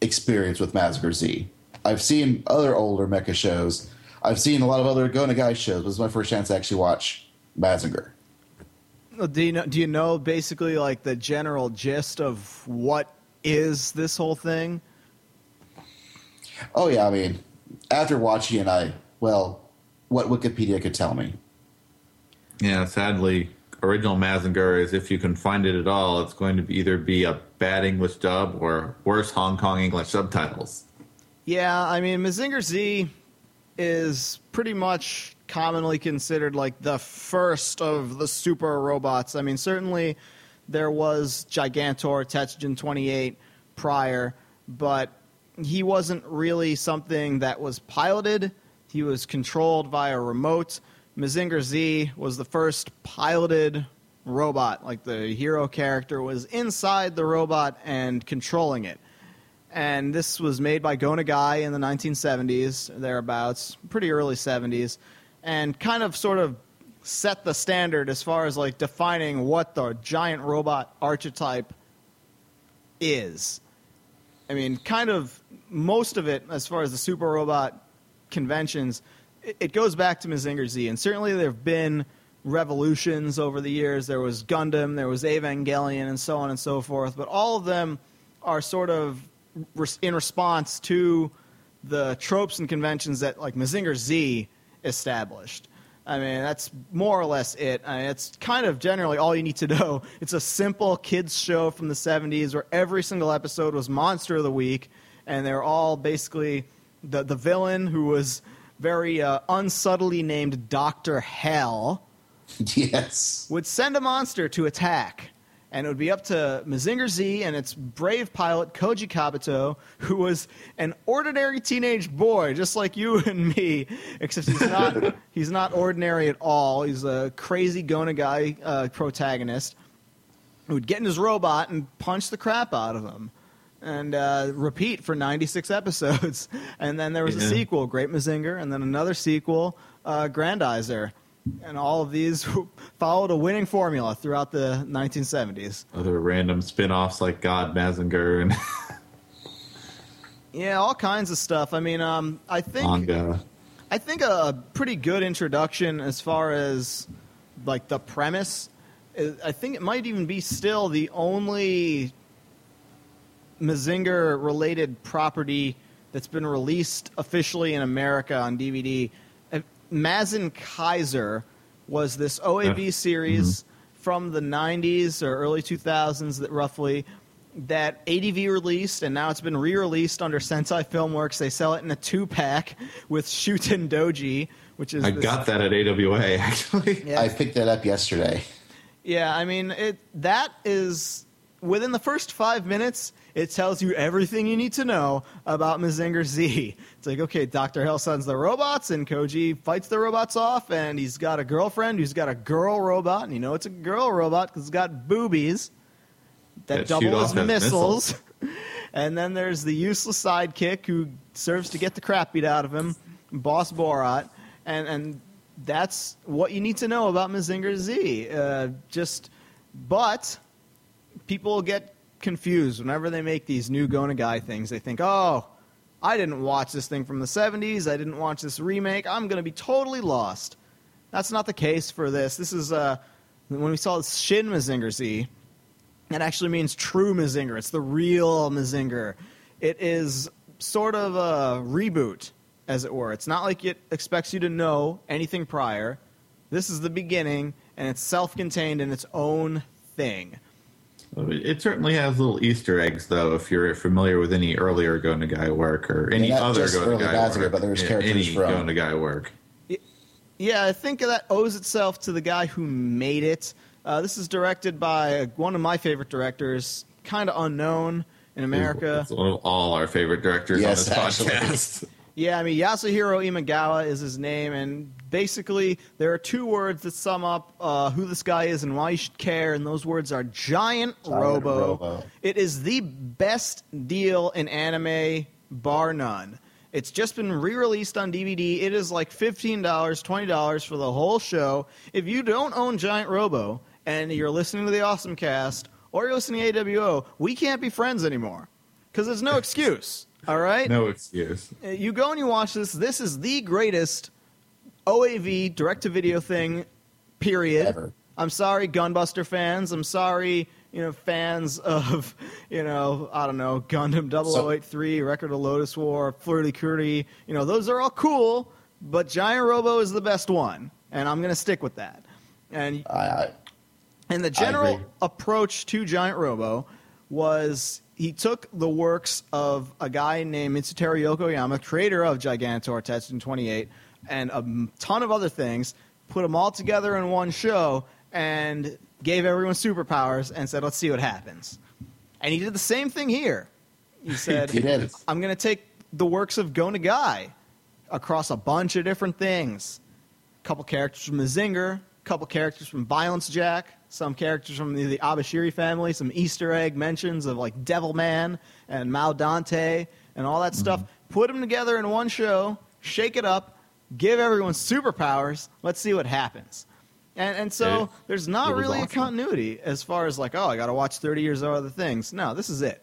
experience with Mazinger Z. I've seen other older mecha shows. I've seen a lot of other Go Nagai shows. This is my first chance to actually watch Mazinger. Well, Do you know? Do you know basically like the general gist of what is this whole thing? Oh yeah, I mean, after watching it, I well, what Wikipedia could tell me. Yeah, sadly, original Mazinger is if you can find it at all, it's going to either be a bad English dub or worse Hong Kong English subtitles. Yeah, I mean, Mazinger Z. is pretty much commonly considered like the first of the super robots. I mean, certainly there was Gigantor, Tetsujin 28 prior, but he wasn't really something that was piloted. He was controlled via remote. Mazinger Z was the first piloted robot. Like the hero character was inside the robot and controlling it. And this was made by Go Nagai in the 1970s, thereabouts, pretty early 70s, and kind of sort of set the standard as far as like defining what the giant robot archetype is. I mean, kind of most of it, as far as the super robot conventions, it, goes back to Mazinger Z, and certainly there have been revolutions over the years. There was Gundam, there was Evangelion, and so on and so forth. But all of them are sort of in response to the tropes and conventions that like Mazinger Z established. I mean, that's more or less it. I mean, it's kind of generally all you need to know. It's a simple kids show from the 70s where every single episode was Monster of the Week, and they're all basically the the villain who was very uh, unsubtly named Doctor Hell yes. would send a monster to attack. And it would be up to Mazinger Z and its brave pilot Koji Kabuto, who was an ordinary teenage boy, just like you and me, except he's not he's not ordinary at all. He's a crazy Go Nagai uh, protagonist who would get in his robot and punch the crap out of him. And uh, repeat for 96 episodes. And then there was a sequel, Great Mazinger, and then another sequel, uh, Grendizer. And all of these followed a winning formula throughout the 1970s. Other random spin-offs like God Mazinger and Yeah, all kinds of stuff. I mean, um, I think manga. I think a pretty good introduction as far as like the premise. I think it might even be still the only Mazinger related property that's been released officially in America on DVD. Uh, Mazin Kaiser was this OAV Yeah. series from the 90s or early 2000s that roughly that ADV released and now it's been re-released under Sentai Filmworks. They sell it in a two-pack with Shuten Doji, which is I this- got that at AWA actually. Yeah. I picked that up yesterday. Yeah, I mean, it that is within the first five minutes, it tells you everything you need to know about Mazinger Z. It's like, okay, Dr. Hell sends the robots, and Koji fights the robots off, and he's got a girlfriend who's got a girl robot, and you know it's a girl robot because it's got boobies that, That double as as missiles. and then there's the useless sidekick who serves to get the crap beat out of him, Boss Borot, and and that's what you need to know about Mazinger Z. Uh, just, but people get confused whenever they make these new Go Nagai things. They think, oh, I didn't watch this thing from the 70s. I didn't watch this remake. I'm going to be totally lost. That's not the case for this. This is uh, when we saw Shin Mazinger Z. That actually means true Mazinger. It's the real Mazinger. It is sort of a reboot, as it were. It's not like it expects you to know anything prior. This is the beginning, and it's self-contained in its own thing. It certainly has little Easter eggs, though. If you're familiar with any earlier Go Nagai work or any not other just Go early Nagai Mazinger, work, but there's yeah, characters any from- Go Nagai work. Yeah, I think that owes itself to the guy who made it. Uh, this is directed by one of my favorite directors, kind of unknown in America. It's one of all our favorite directors Yes, on this actually. podcast. Yeah, I mean Yasuhiro Imagawa is his name, and basically there are two words that sum up uh, who this guy is and why you should care, and those words are giant, Giant robo. Robo. It is the best deal in anime, bar none. It's just been re-released on DVD. It is like fifteen dollars, twenty dollars for the whole show. If you don't own Giant Robo and you're listening to the OSMcast or you're listening to AWO, we can't be friends anymore because there's no excuse. All right. No excuse. Uh, you go and you watch this. This is the greatest OAV direct to video thing, period. Ever. I'm sorry, Gunbuster fans. I'm sorry, you know, fans of, you know, I don't know, Gundam 0083, Record of Lodoss War, Flirty Curdy. You know, those are all cool, but Giant Robo is the best one, and I'm going to stick with that. And I, I, and the general approach to Giant Robo was he took the works of a guy named Mitsuteru Yokoyama, creator of Gigantor, Tetsujin 28, and a ton of other things, put them all together in one show, and gave everyone superpowers and said, let's see what happens. And he did the same thing here. He said, He. I'm going to take the works of Go Nagai across a bunch of different things. A couple characters from the Zinger, a couple characters from Violence Jack, some characters from the, the Abashiri family, some Easter egg mentions of like Devil Man and Maou Dante and all that stuff. Put them together in one show, shake it up, give everyone superpowers. Let's see what happens. And, and so It- there's not really a continuity as far as like, oh, I got to watch 30 years of other things. No, this is it.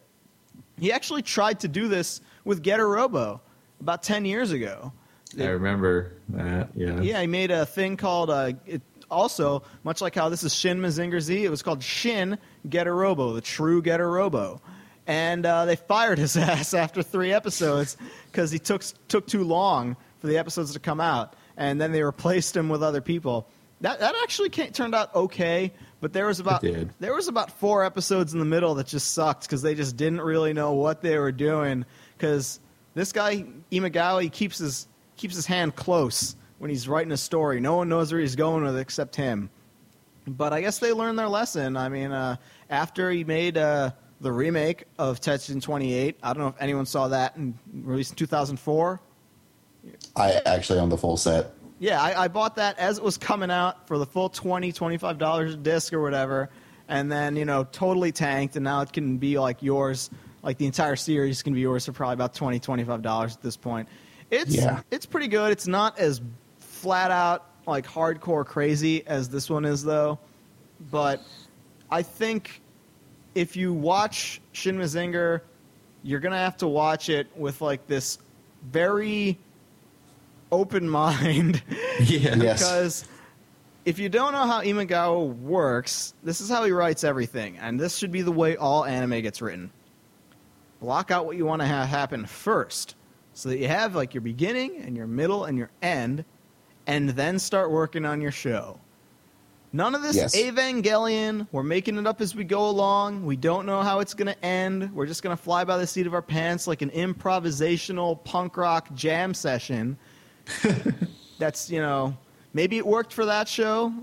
He actually tried to do this with Getter Robo about 10 years ago. I remember that. Yeah. Yeah, he made a thing called uh, it, also much like how this is Shin Mazinger Z. It was called Shin Getter Robo, the true Getter Robo, and uh, they fired his ass after three episodes because he took took too long for the episodes to come out, and then they replaced him with other people. That that actually turned out okay, but there was about there was about four episodes in the middle that just sucked because they just didn't really know what they were doing. Because this guy Imagawa keeps his keeps his hand close when he's writing a story. No one knows where he's going with it except him. But I guess they learned their lesson. I mean, uh, after he made uh, the remake of Tetsujin 28, I don't know if anyone saw that and released in 2004. I actually own the full set. Yeah, I, I bought that as it was coming out for the full 20 $25 a disc or whatever, and then, you know, totally tanked, and now it can be like yours. Like the entire series can be yours for probably about 20 $25 at this point. It's, Yeah. it's pretty good. It's not as flat out, like hardcore crazy as this one is, though. But I think if you watch Shin Mazinger, you're to have to watch it with like this very open mind. Yeah. Yes. Because if you don't know how Imagawa works, this is how he writes everything, and this should be the way all anime gets written. Block out what you want to have happen first, so that you have like your beginning and your middle and your end, and then start working on your show. None of this Yes. Evangelion. We're making it up as we go along. We don't know how it's going to end. We're just going to fly by the seat of our pants like an improvisational punk rock jam session that's you know maybe it worked for that show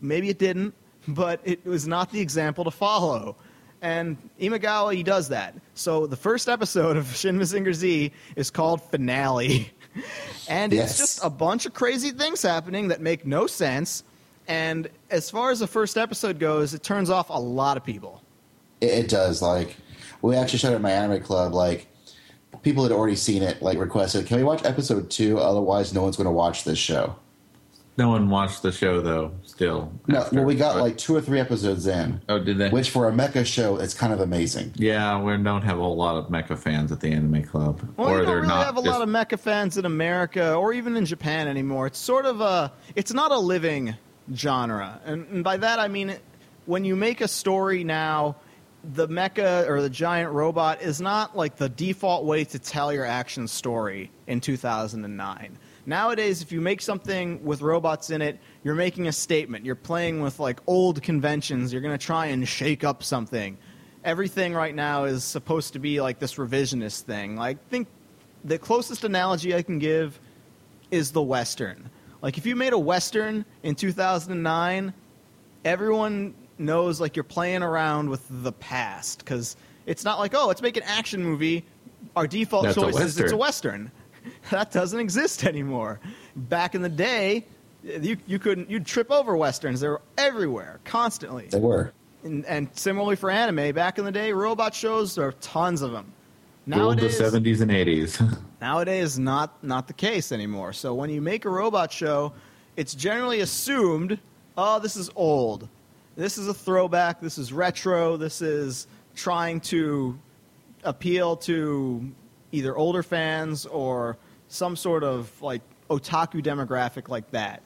maybe it didn't but it was not the example to follow and imagawa he does that so the first episode of shin mazinger z is called finale and Yes. it's just a bunch of crazy things happening that make no sense and as far as the first episode goes it turns off a lot of people It, it does. Like we actually showed it at my anime club. Like people had already seen it. Like requested, can we watch episode two? Otherwise, no one's going to watch this show. No one watched the show though. Still. No, after, well, we got but- like two or three episodes in, Oh, did they? which for a mecha show, it's kind of amazing. Yeah, we don't have a whole lot of mecha fans at the anime club, Well, or you don't they're really not. have a just- lot of mecha fans in America or even in Japan anymore. It's sort of a, it's not a living genre, and, and by that I mean when you make a story now, the mecha or the giant robot is not like the default way to tell your action story in 2009. Nowadays, if you make something with robots in it, you're making a statement. You're playing with like old conventions. You're going to try and shake up something. Everything right now is supposed to be like this revisionist thing. Like, think the closest analogy I can give is the Western. Like, if you made a Western in 2009, everyone knows like you're playing around with the past because it's not like oh let's make an action movie our default That's choice is it's a Western. that doesn't exist anymore. Back in the day you, you couldn't you'd trip over westerns. They were everywhere constantly. They were. and, and similarly for anime back in the day robot shows there are tons of them ruled the seventies and eighties. Nowadays, not not the case anymore. So when you make a robot show, it's generally assumed, oh, this is old, this is a throwback, this is retro, this is trying to appeal to either older fans or some sort of like otaku demographic like that.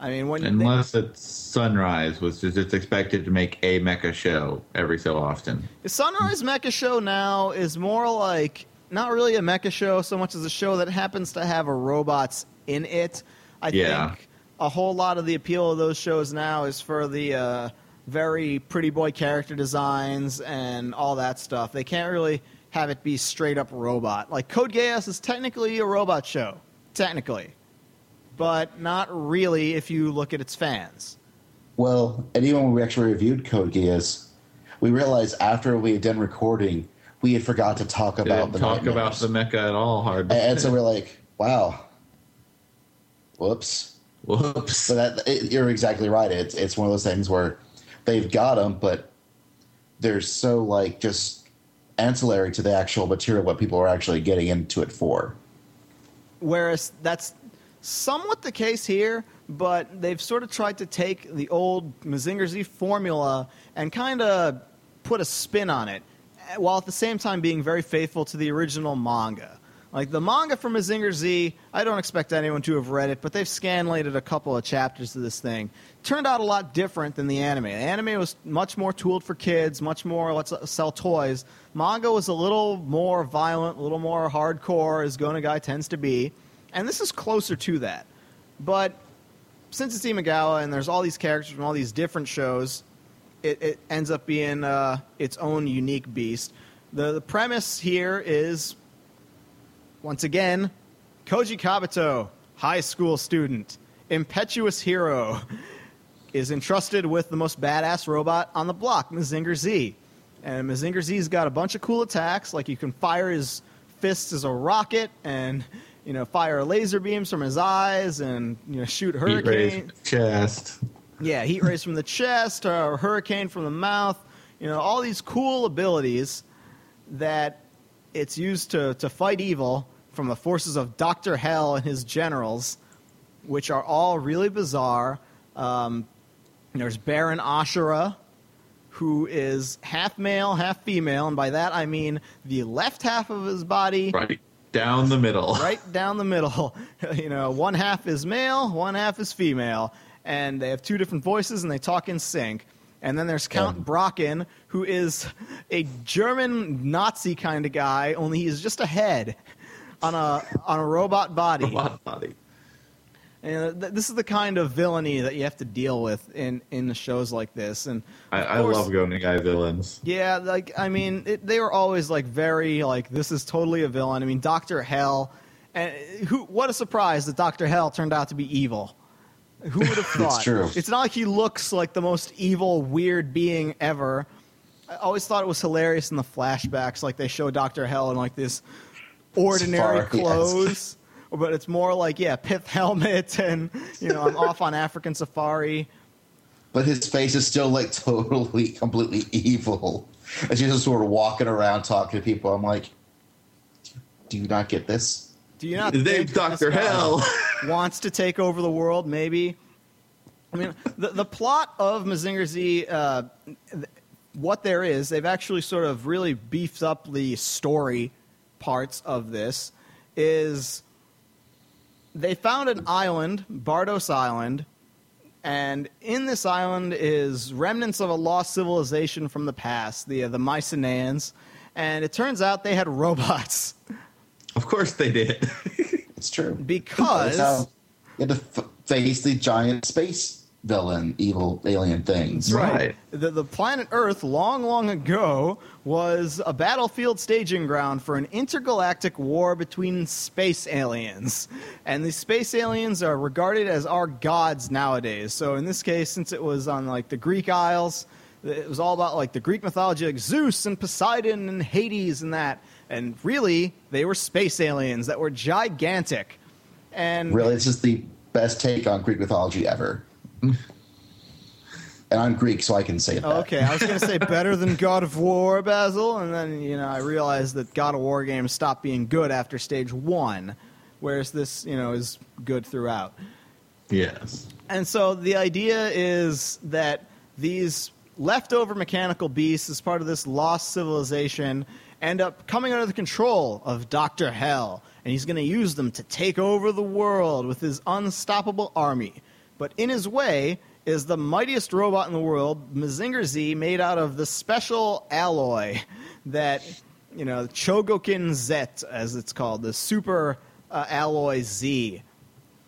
I mean, when Unless it's Sunrise, which is it's expected to make a mecha show every so often. The Sunrise Mecha Show now is more like not really a mecha show so much as a show that happens to have a robots in it. I Yeah. think a whole lot of the appeal of those shows now is for the uh, very pretty boy character designs and all that stuff. They can't really have it be straight up robot. Like Code Geass is technically a robot show, technically, but not really if you look at its fans. Well, and even when we actually reviewed Code Geass, we realized after we had done recording, we had forgot to talk about Didn't the talk about the mecha at all. Hard. and, and so we're like, wow, whoops. Whoops. So that it, you're exactly right. It's it's one of those things where they've got them, but they're so like just ancillary to the actual material what people are actually getting into it for. Whereas that's somewhat the case here, but they've sort of tried to take the old Mazinger Z formula and kind of put a spin on it, while at the same time being very faithful to the original manga. Like the manga from Mazinger Z, I don't expect anyone to have read it, but they've scanlated a couple of chapters of this thing. Turned out a lot different than the anime. The anime was much more tooled for kids, much more let's sell toys. Manga was a little more violent, a little more hardcore, as Go Nagai tends to be, and this is closer to that. But since it's Imagawa and there's all these characters from all these different shows, it, it ends up being uh, its own unique beast. The, the premise here is, once again, Koji Kabuto, high school student, impetuous hero, is entrusted with the most badass robot on the block, Mazinger Z. And Mazinger Z's got a bunch of cool attacks, like you can fire his fists as a rocket and you know fire laser beams from his eyes and you know shoot Heat rays hurricane chest. yeah, heat rays from the chest or hurricane from the mouth. You know, all these cool abilities that it's used to, to fight evil from the forces of Dr. Hell and his generals, which are all really bizarre. Um, there's Baron Ashura, who is half male, half female, and by that I mean the left half of his body Right down the middle. right down the middle. you know, one half is male, one half is female, and they have two different voices and they talk in sync. And then there's Count. Brocken, who is a German Nazi kind of guy, only he's just a head on a on a robot body. Robot body. And uh, th- this is the kind of villainy that you have to deal with in in shows like this. And I, of I course- love Go Guy villains. yeah, like I mean, it, they were always like very like this is totally a villain. I mean, Doctor Hell, and uh, who? What a surprise that Doctor Hell turned out to be evil. Who would have thought? it's true. It's not like he looks like the most evil, weird being ever. I always thought it was hilarious in the flashbacks, like they show Doctor Hell in like this ordinary Safari, yes. clothes, but it's more like yeah, pith helmet, and you know, I'm off on African safari. But his face is still like totally, completely evil. As he's just sort of walking around talking to people, I'm like, do you not get this? Do you not? His think name's Dr. Hell. wants to take over the world, maybe. I mean, the, the plot of Mazinger Z, uh, what there is, they've actually sort of really beefed up the story parts of this, is they found an island, Bardos Island, and in this island is remnants of a lost civilization from the past, the, uh, the Mycenaeans, and it turns out they had robots. Of course they did. It's true. Because- you had to f- face the giant space villain, evil alien things. Right. The, the planet Earth, long, long ago, was a battlefield staging ground for an intergalactic war between space aliens. And these space aliens are regarded as our gods nowadays. So, in this case, since it was on like the Greek Isles, it was all about like the Greek mythology, like Zeus and Poseidon and Hades and that. And really, they were space aliens that were gigantic. And Really, this is the best take on Greek mythology ever. and I'm Greek, so I can say oh, that. Oh, okay, I was going to say better than God of War, Basil, and then you know I realized that God of War games stopped being good after stage one, whereas this you know is good throughout. yes. And so the idea is that these leftover mechanical beasts, as part of this lost civilization, end up coming under the control of Doctor Hell, and he's going to use them to take over the world with his unstoppable army. But in his way is the mightiest robot in the world, Mazinger Z, made out of the special alloy that, you know, Chogokin Z, as it's called, the super uh, alloy Z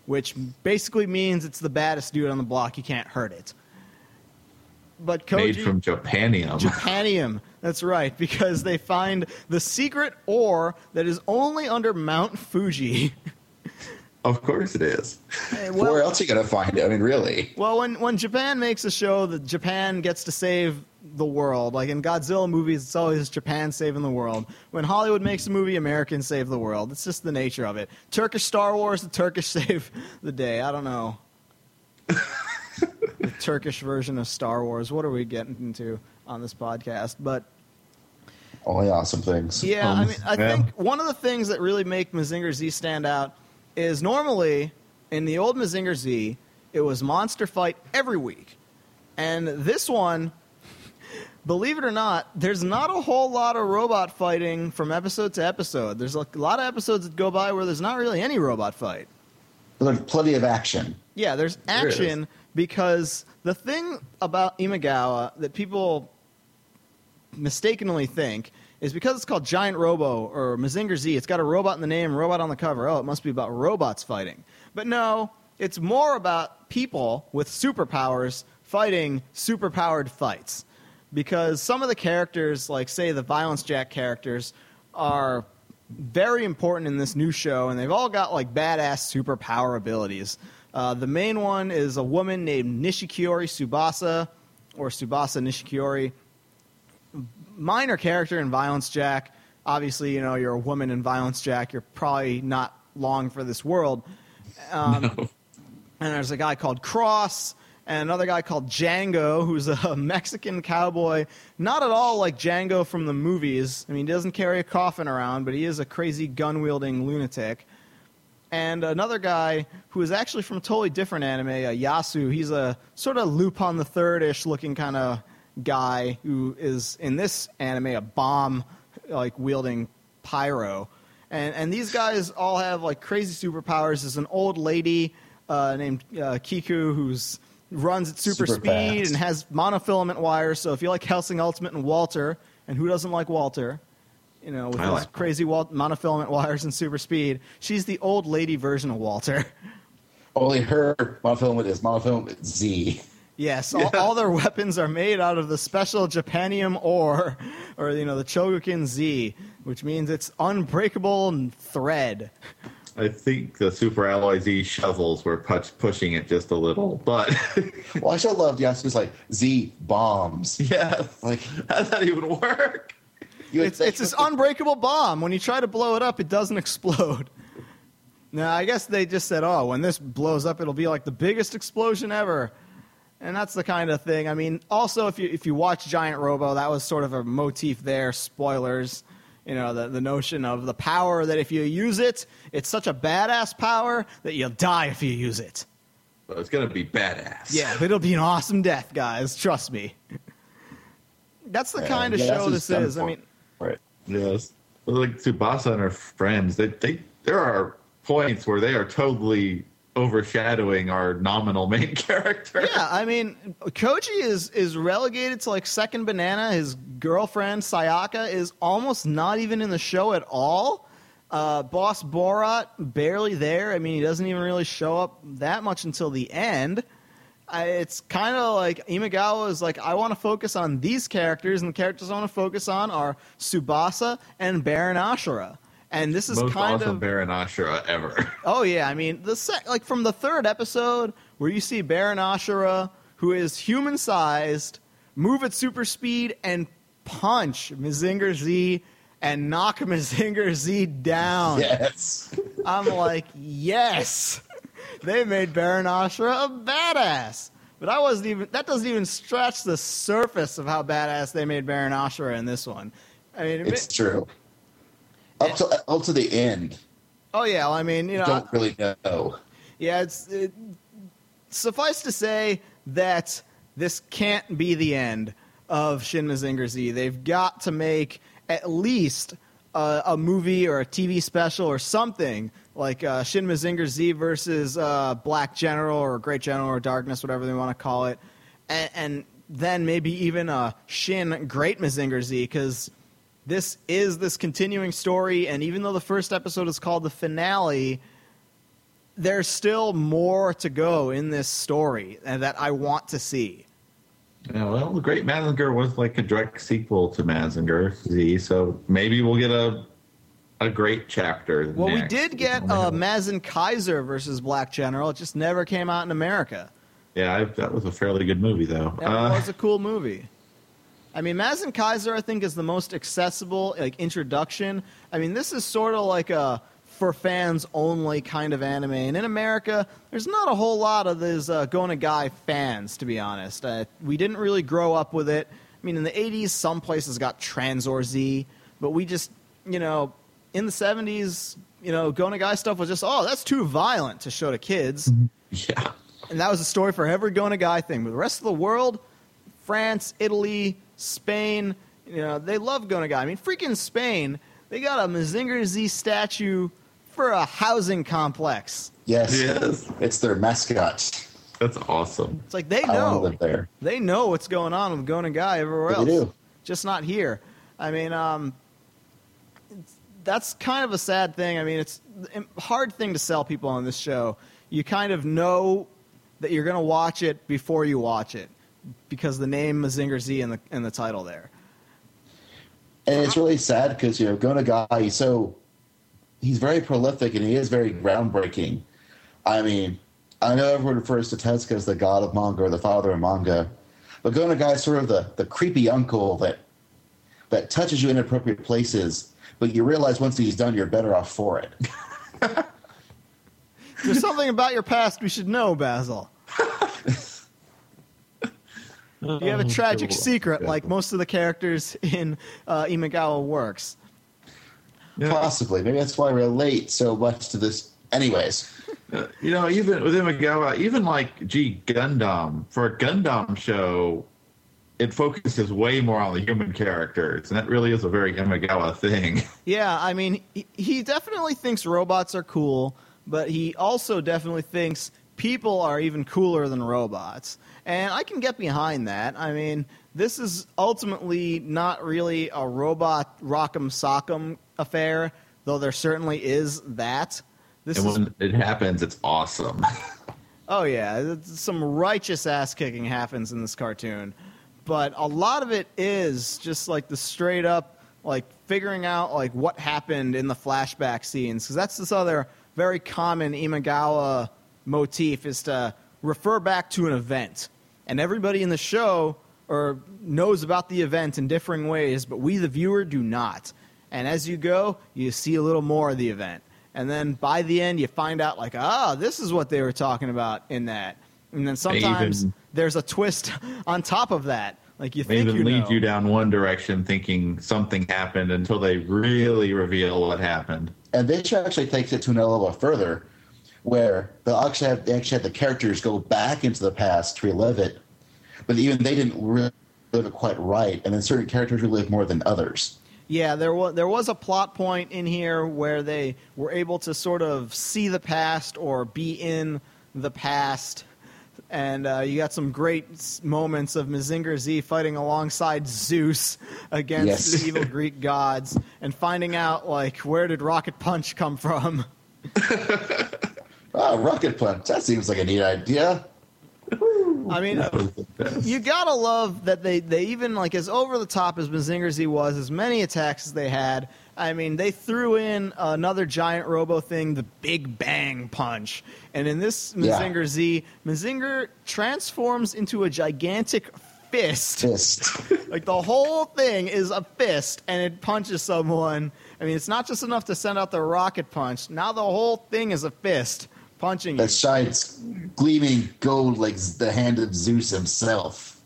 which basically means it's the baddest dude on the block. You can't hurt it. but Koji Made from Japanium. Japanium. That's right, because they find the secret ore that is only under Mount Fuji. of course it is. Eh, Where else are you gonna find it? I mean, really? Well, when when Japan makes a show that Japan gets to save the world, like in Godzilla movies, it's always Japan saving the world. When Hollywood makes a movie, Americans save the world. It's just the nature of it. Turkish Star Wars, the Turkish save the day. I don't know. the Turkish version of Star Wars. What are we getting into on this podcast? But Only awesome things. yeah, I Um, mean, I yeah. think one of the things that really make Mazinger Z stand out is normally in the old Mazinger Z, it was monster fight every week, and this one, believe it or not, there's not a whole lot of robot fighting from episode to episode. There's a lot of episodes that go by where there's not really any robot fight. There's plenty of action. Yeah, there's There action because the thing about Imagawa that people mistakenly think is because it's called Giant Robo or Mazinger Z, it's got a robot in the name, robot on the cover. Oh, it must be about robots fighting. But no, it's more about people with superpowers fighting superpowered fights. Because some of the characters, like say the Violence Jack characters, are very important in this new show, and they've all got like badass superpower abilities. Uh, the main one is a woman named Nishikiori Tsubasa, or Tsubasa Nishikiori. Minor character in Violence Jack. Obviously, you know you're a woman in Violence Jack. You're probably not long for this world. Um, And there's a guy called Cross and another guy called Django, who's a Mexican cowboy. Not at all like Django from the movies. I mean, he doesn't carry a coffin around, but he is a crazy gun wielding lunatic. And another guy who is actually from a totally different anime, uh, Yasu. He's a sort of Lupin the Third ish looking kind of guy who is in this anime a bomb like wielding pyro. And and these guys all have like crazy superpowers. There's an old lady uh, named uh, Kiku who's runs at super, Super speed fast. and has monofilament wires. So if you like Hellsing Ultimate and Walter, and who doesn't like Walter, you know, with I his like crazy Wal- monofilament wires and super speed, she's the old lady version of Walter. Only her monofilament is monofilament Z. Yes, all, all their weapons are made out of the special Japanium ore, or you know, the Chogokin Z, which means it's unbreakable and thread. I think the Super Alloy Z shovels were push- pushing it just a little, but Well, I still loved Yasu's like Z bombs. yes, Like how does that even work? you It's, it's this unbreakable bomb. When you try to blow it up, it doesn't explode. Now, I guess they just said, oh, when this blows up, it'll be like the biggest explosion ever. And that's the kind of thing. I mean, also, if you, if you watch Giant Robo, that was sort of a motif there. Spoilers. You know, the, the notion of the power that if you use it, it's such a badass power that you'll die if you use it. But it's gonna be badass. Yeah, it'll be an awesome death, guys. Trust me. That's the Yeah, kind of yeah, show this is. I mean, right. Yes. Like Tsubasa and her friends, they, they there are points where they are totally overshadowing our nominal main character. Yeah, I mean, Koji is is relegated to like second banana. His girlfriend Sayaka is almost not even in the show at all. Uh, Boss Borot barely there. I mean, he doesn't even really show up that much until the end. I, it's kind of like Imagawa is like, I want to focus on these characters, and the characters I want to focus on are Tsubasa and Baron Ashura. And this is Most kind awesome of Baron Ashura ever. Oh yeah, I mean the sec- like from the third episode where you see Baron Ashura, who is human sized, move at super speed and punch Mazinger Z and knock Mazinger Z down. Yes. I'm like, yes, they made Baron Ashura a badass. But I wasn't even. That doesn't even scratch the surface of how badass they made Baron Ashura in this one. I mean, It's ma- true. Up to up to the end, oh yeah, well, I mean, you know, don't really know. Yeah, it's it, suffice to say that this can't be the end of Shin Mazinger Z. They've got to make at least a, a movie or a TV special or something like uh, Shin Mazinger Z versus uh, Black General or Great General or Darkness, whatever they want to call it, and, and then maybe even a Shin Great Mazinger Z because this is this continuing story, and even though the first episode is called the finale there's still more to go in this story and that I want to see. Yeah, well, the Great Mazinger was like a direct sequel to Mazinger Z, so maybe we'll get a a great chapter. Well, we did get uh, Mazin Kaiser versus Black General. It just never came out in America. Yeah, I, that was a fairly good movie, though. That Uh, was a cool movie. I mean, Mazin Kaiser, I think, is the most accessible like introduction. I mean, this is sort of like a for fans only kind of anime, and in America, there's not a whole lot of these uh, Guy fans, to be honest. Uh, we didn't really grow up with it. I mean, in the '80s, some places got Tranzor Z, but we just, you know, in the '70s, you know, Go Nagai stuff was just, oh, that's too violent to show to kids. yeah. And that was a story for every Guy thing. But the rest of the world, France, Italy, Spain, you know, they love Go Nagai. I mean, freaking Spain, they got a Mazinger Z statue for a housing complex. Yes, Yes. it's their mascot. That's awesome. It's like they I know. live there. They know what's going on with Go Nagai everywhere They else. do. Just not here. I mean, um, that's kind of a sad thing. I mean, it's a hard thing to sell people on this show. You kind of know that you're going to watch it before you watch it because the name Mazinger Z in the in the title there. And it's really sad because you know Go Nagai, he's so he's very prolific and he is very groundbreaking. I mean, I know everyone refers to Tezuka as the god of manga or the father of manga, but Go Nagai is sort of the, the creepy uncle that that touches you in inappropriate places, but you realize once he's done, you're better off for it. There's something about your past we should know, Basil. You have a tragic secret, like most of the characters in uh, Imagawa works. Yeah. Possibly, maybe that's why I relate so much to this. Anyways, Uh, you know, even with Imagawa, even like, gee, Gundam, for a Gundam show, it focuses way more on the human characters, and that really is a very Imagawa thing. Yeah, I mean, he, he definitely thinks robots are cool, but he also definitely thinks people are even cooler than robots. And I can get behind that. I mean, this is ultimately not really a robot rock'em sock'em affair, though there certainly is that. This and is when it happens, it's awesome. Oh yeah, some righteous ass kicking happens in this cartoon, but a lot of it is just like the straight up like figuring out like what happened in the flashback scenes because that's this other very common Imagawa motif is to refer back to an event, and everybody in the show or knows about the event in differing ways, but we the viewer do not. And as you go, you see a little more of the event. And then by the end, you find out, like, ah, this is what they were talking about in that. And then sometimes even- there's a twist on top of that. Like, you They think even you lead know. you down one direction thinking something happened until they really reveal what happened. and this actually takes it to another level further, where they actually have, they actually have the characters go back into the past to relive it, but even they didn't relive it quite right, and then certain characters relive more than others. Yeah, there was there was a plot point in here where they were able to sort of see the past or be in the past, and uh, you got some great moments of Mazinger Z fighting alongside Zeus against Yes. the evil Greek gods, and finding out like where did Rocket Punch come from. Ah, rocket punch. That seems like a neat idea. I mean, That was the best. you gotta love that they, they even like as over the top as Mazinger Z was, as many attacks as they had. I mean, they threw in another giant robo thing, the Big Bang Punch, and in this Yeah. Z, Mazinger transforms into a gigantic fist. Fist. Like the whole thing is a fist, and it punches someone. I mean, it's not just enough to send out the rocket punch. Now the whole thing is a fist punching you. that shines gleaming gold like the hand of Zeus himself.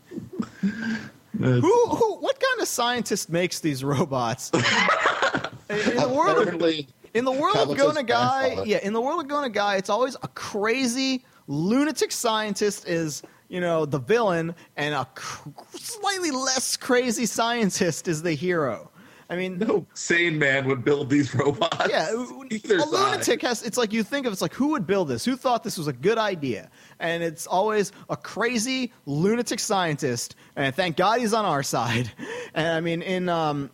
Who, who, what kind of scientist makes these robots? in the world of, Apparently, in the world of Kabuto's Go Nagai, yeah, in the world of Go Nagai, it's always a crazy lunatic scientist is you know the villain, and a cr- slightly less crazy scientist is the hero. I mean, No sane man would build these robots. yeah, Either a side. lunatic has. It's like you think of. It's like who would build this? Who thought this was a good idea? And it's always a crazy lunatic scientist. And thank God he's on our side. And I mean, in um,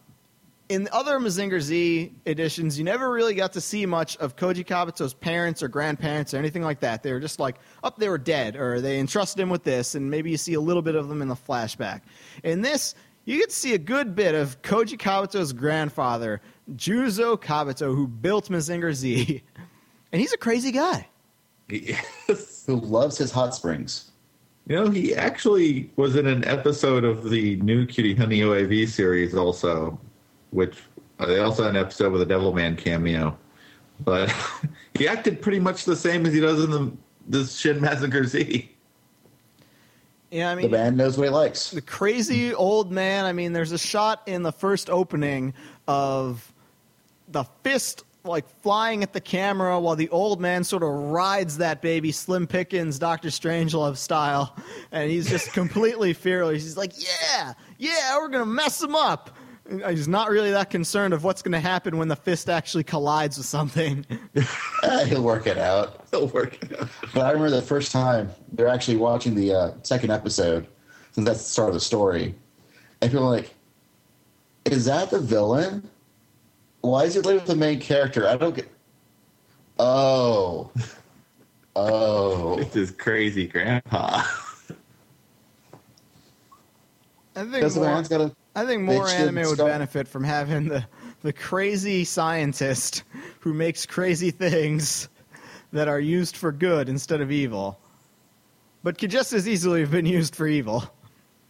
in other Mazinger Z editions, you never really got to see much of Koji Kabuto's parents or grandparents or anything like that. They were just like, up, oh, they were dead, or they entrusted him with this, and maybe you see a little bit of them in the flashback. In this, you get to see a good bit of Koji Kabuto's grandfather, Juzo Kabuto, who built Mazinger Z. And he's a crazy guy. Who loves his hot springs. You know, he actually was in an episode of the new Cutie Honey OAV series also, which uh, they also had an episode with a Devilman cameo. But he acted pretty much the same as he does in the this Shin Mazinger Z. Yeah, I mean, The man knows what he likes. the crazy old man. I mean, there's a shot in the first opening of the fist like flying at the camera while the old man sort of rides that baby Slim Pickens, Doctor Strangelove style, and he's just completely fearless. He's like, "Yeah, yeah, we're gonna mess him up." And He's not really that concerned of what's going to happen when the fist actually collides with something. He'll work it out. He'll work it out. But I remember the first time they're actually watching the uh, second episode, since that's the start of the story, and people are like, "Is that the villain? Why is he living with the main character? I don't get." Oh, oh, this his crazy grandpa. I think because the more, man's got a I think more anime would start- benefit from having the the crazy scientist who makes crazy things that are used for good instead of evil, but could just as easily have been used for evil.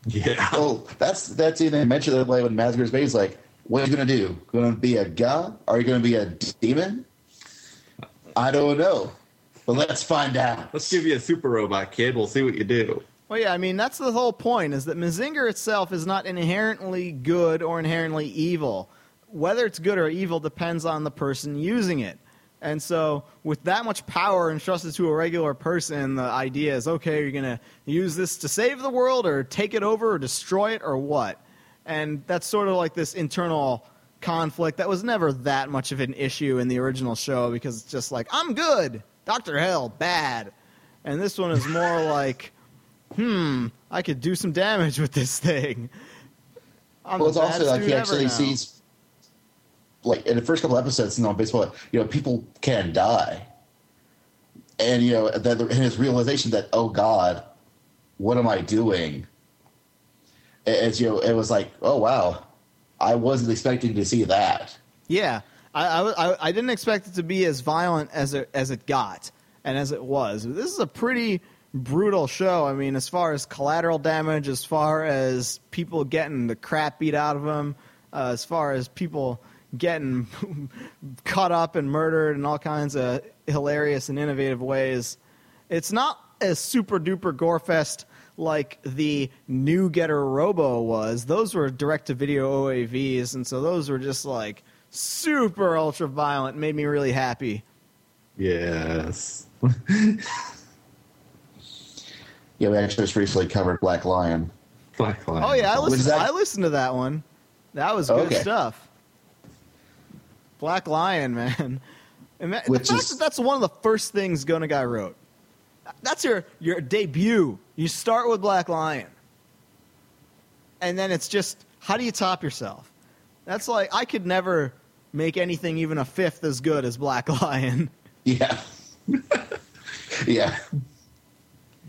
yeah. Oh, that's that's even they mentioned that like when Mazgar's baby's like, "What are you gonna do? Going to be a god? Are you going to be a demon? I don't know, but let's find out." Let's give you a super robot, kid. We'll see what you do. Well, yeah, I mean that's the whole point is that Mazinger itself is not inherently good or inherently evil. Whether it's good or evil depends on the person using it. And so, with that much power entrusted to a regular person, the idea is okay, you're going to use this to save the world or take it over or destroy it or what? And that's sort of like this internal conflict that was never that much of an issue in the original show because it's just like, I'm good, Dr. Hell, bad. And this one is more like, hmm, I could do some damage with this thing. I'm Well, it's also like he actually now. sees, like in the first couple episodes, you know, baseball, you know, people can die, and you know, then in his realization that, oh God, what am I doing? As you know, it was like, oh wow, I wasn't expecting to see that. Yeah, I, I, I- I didn't expect it to be as violent as it as it got and as it was. This is a pretty brutal show. I mean, as far as collateral damage, as far as people getting the crap beat out of them, uh, as far as people getting cut up and murdered in all kinds of hilarious and innovative ways. It's not as super duper gore fest like the new Getter Robo was. Those were direct to video OAVs, and so those were just like super ultra violent. Made me really happy. Yes. Yeah, we actually just recently covered Black Lion. Black Lion. Oh yeah, I listened. that- I listened to that one. That was good Okay. stuff. Black Lion, man. And that, the Which fact is- that that's one of the first things Go Nagai wrote. That's your your debut. You start with Black Lion, and then it's just how do you top yourself? That's like I could never make anything even a fifth as good as Black Lion. Yeah, yeah.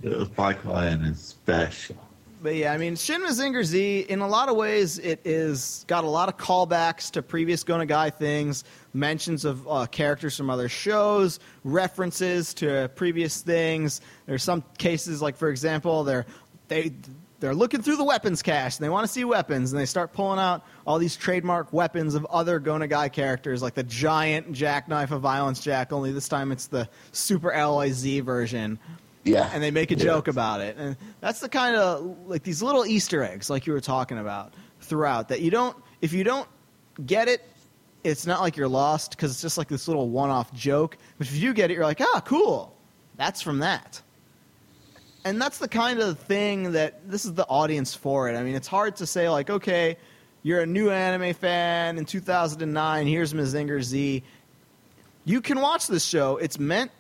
Black Lion is special. But yeah, I mean, Shin Mazinger Z, in a lot of ways, it is got a lot of callbacks to previous Go Nagai things, mentions of uh, characters from other shows, references to previous things. There's some cases, like for example, they're they they're looking through the weapons cache and they want to see weapons, and they start pulling out all these trademark weapons of other Go Nagai characters, like the giant jackknife of Violence Jack. Only this time it's the Super Alloy Z version Yeah, and they make a joke about it. And that's the kind of like these little Easter eggs, like you were talking about throughout, that you don't if you don't get it, it's not like you're lost because it's just like this little one-off joke. But if you get it, you're like, ah, cool, that's from that. And that's the kind of thing that this is the audience for it. I mean, it's hard to say like, okay, you're a new anime fan in 2009. Here's Mazinger Z. You can watch this show. It's meant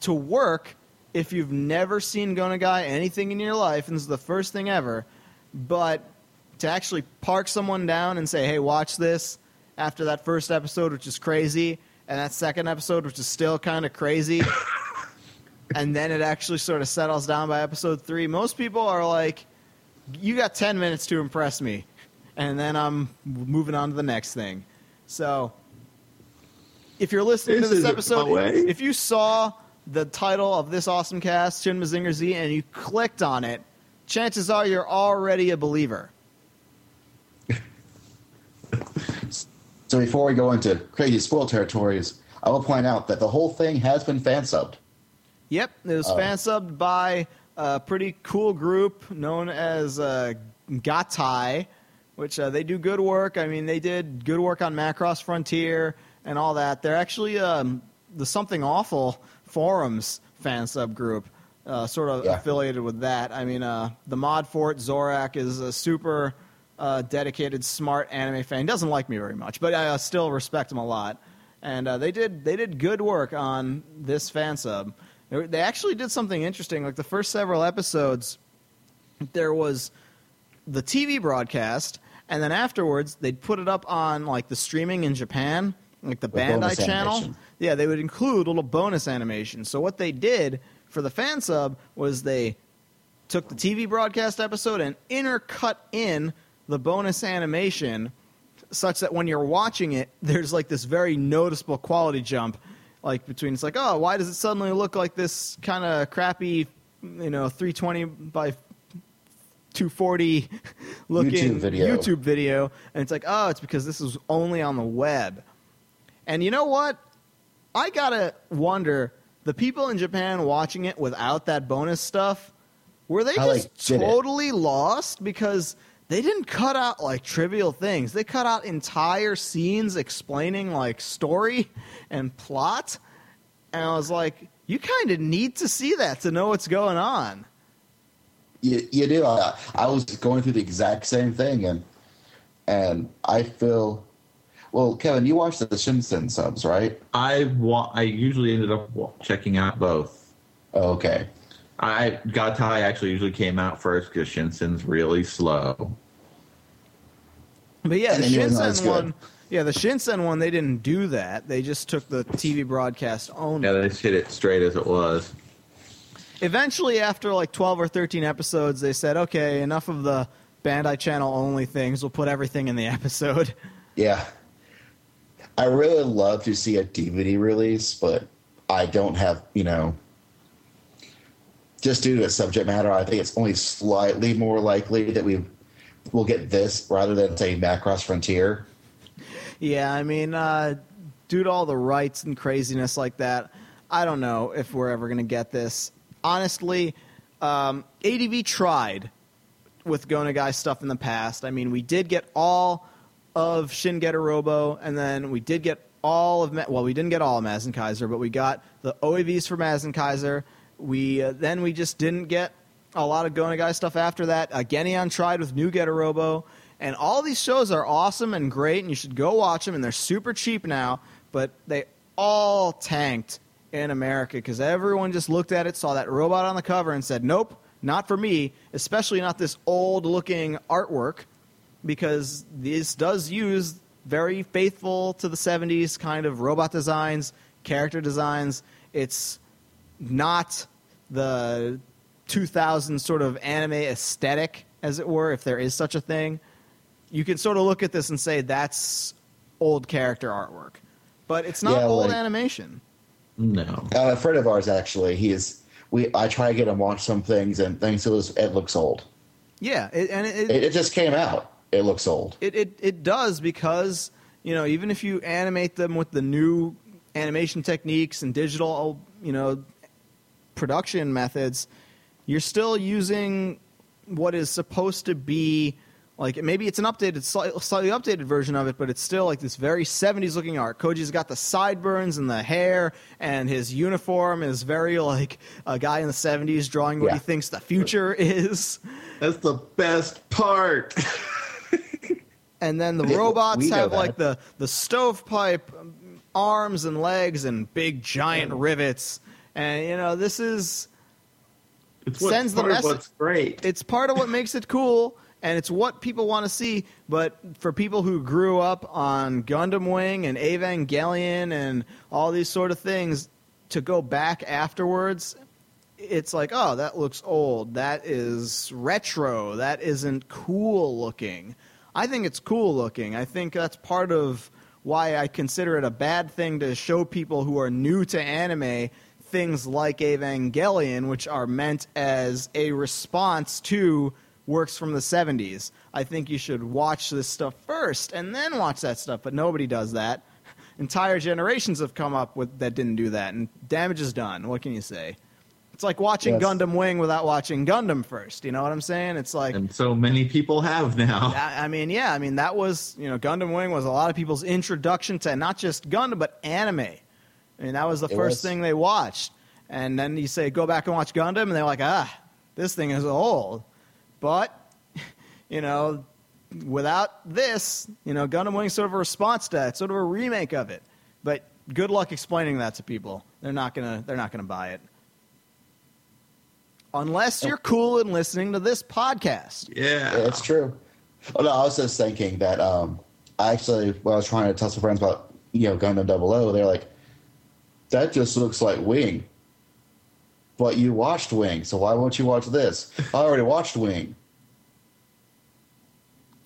to work if you've never seen Go Nagai anything in your life, and this is the first thing ever. But to actually park someone down and say, "Hey, watch this," after that first episode, which is crazy, and that second episode, which is still kind of crazy. and then it actually sort of settles down by episode three. Most people are like, "You got ten minutes to impress me," and then I'm moving on to the next thing. So, if you're listening This to this episode, if you saw the title of this awesome cast, Shin Mazinger Z, and you clicked on it, chances are you're already a believer. So before we go into crazy spoil territories, I will point out that the whole thing has been fan subbed. Yep, it was Oh. fan subbed by a pretty cool group known as uh, Gatai, which uh, they do good work. I mean, they did good work on Macross Frontier and all that. They're actually um, the Something Awful forums fan subgroup. uh, sort of Yeah. affiliated with that. I mean, uh, the mod for it, Zorak, is a super uh, dedicated, smart anime fan. He doesn't like me very much, but I uh, still respect him a lot. And uh, they did they did good work on this fan sub. They actually did something interesting. Like the first several episodes, there was the TV broadcast, and then afterwards they'd put it up on like the streaming in Japan, like the The Bandai channel. animation. Yeah, they would include little bonus animation. So what they did for the fan sub was they took the TV broadcast episode and intercut in the bonus animation such that when you're watching it, there's like this very noticeable quality jump, like between it's like, oh, why does it suddenly look like this kind of crappy, you know, 320 by 240 looking YouTube video. YouTube video, and it's like, oh, it's because this is only on the web. And you know what? I gotta wonder the people in Japan watching it without that bonus stuff were they they just it. totally lost because they didn't cut out like trivial things. They cut out entire scenes explaining like story and plot. And I was like, you kind of need to see that to know what's going on. You, you do. I, I was going through the exact same thing, and and I feel. Well, Kevin, you watched the Shinsen subs, right? I wa- I usually ended up checking out both. Oh, okay. I Gatai actually usually came out first because Shinsen's really slow. But yeah, the then you know it's Shinsen one, yeah, the Shinsen one, they didn't do that. They just took the TV broadcast only. Yeah, they just hit it straight as it was. Eventually, after like 12 or 13 episodes, they said, okay, enough of the Bandai channel only things. We'll put everything in the episode. Yeah. I really love to see a DVD release, but I don't have, you know, just due to the subject matter, I think it's only slightly more likely that we will get this rather than say Macross Frontier. Yeah, I mean, uh, due to all the rights and craziness like that, I don't know if we're ever going to get this. Honestly, um, ADV tried with Go Nagai stuff in the past. I mean, we did get all of Shin Robo, and then we did get all of Ma- well, we didn't get all of Mazin Kaiser, but we got the OAVs for Mazin Kaiser. We uh, then we just didn't get a lot of Go Nagai stuff after that. Uh, Geneon tried with New Robo, and all these shows are awesome and great, and you should go watch them. And they're super cheap now, but they all tanked in America because everyone just looked at it, saw that robot on the cover, and said, "Nope, not for me." Especially not this old-looking artwork, because this does use very faithful to the '70s kind of robot designs, character designs. It's not the 2000 sort of anime aesthetic, as it were, if there is such a thing. You can sort of look at this and say that's old character artwork, but it's not Yeah, old like- animation. No. Uh, a friend of ours actually, he is. We I try to get him watch some things, and things it, was, it looks old. Yeah, it, and it, It, it just came out. It looks old. It, it it does because you know even if you animate them with the new animation techniques and digital you know production methods, you're still using what is supposed to be like maybe it's an updated slightly updated version of it but it's still like this very 70s looking art koji's got the sideburns and the hair and his uniform is very like a guy in the 70s drawing what Yeah. he thinks the future is That's the best part. and then the Yeah, robots have that. like the the stovepipe um, arms and legs and big giant rivets and you know this is It's Sends the message- great. it's part of what makes it cool and it's what people want to see. But for people who grew up on Gundam Wing and Evangelion and all these sort of things, to go back afterwards, it's like, oh, that looks old. That is retro. That isn't cool looking. I think it's cool looking. I think that's part of why I consider it a bad thing to show people who are new to anime things like Evangelion, which are meant as a response to works from the 70s. I think you should watch this stuff first and then watch that stuff, but nobody does that. Entire generations have come up with that didn't do that, and damage is done. What can you say? It's like watching Yes. Gundam Wing without watching Gundam first. You know what I'm saying? It's like And so many people have now. I, I mean, yeah, I mean that was you know Gundam Wing was a lot of people's introduction to not just Gundam but anime. I mean that was the It first was. thing they watched, and then you say go back and watch Gundam, and they're like, ah, this thing is old. But you know, without this, you know, Gundam Wing's sort of a response to that, sort of a remake of it. But good luck explaining that to people. They're not gonna they're not gonna buy it. Unless you're cool and listening to this podcast. Yeah. Yeah, it's true. Oh, no, I was just thinking that um, I actually, when I was trying to tell some friends about, you know, Gundam Double O, they're like, that just looks like Wing. But you watched Wing, so why won't you watch this? I already watched Wing.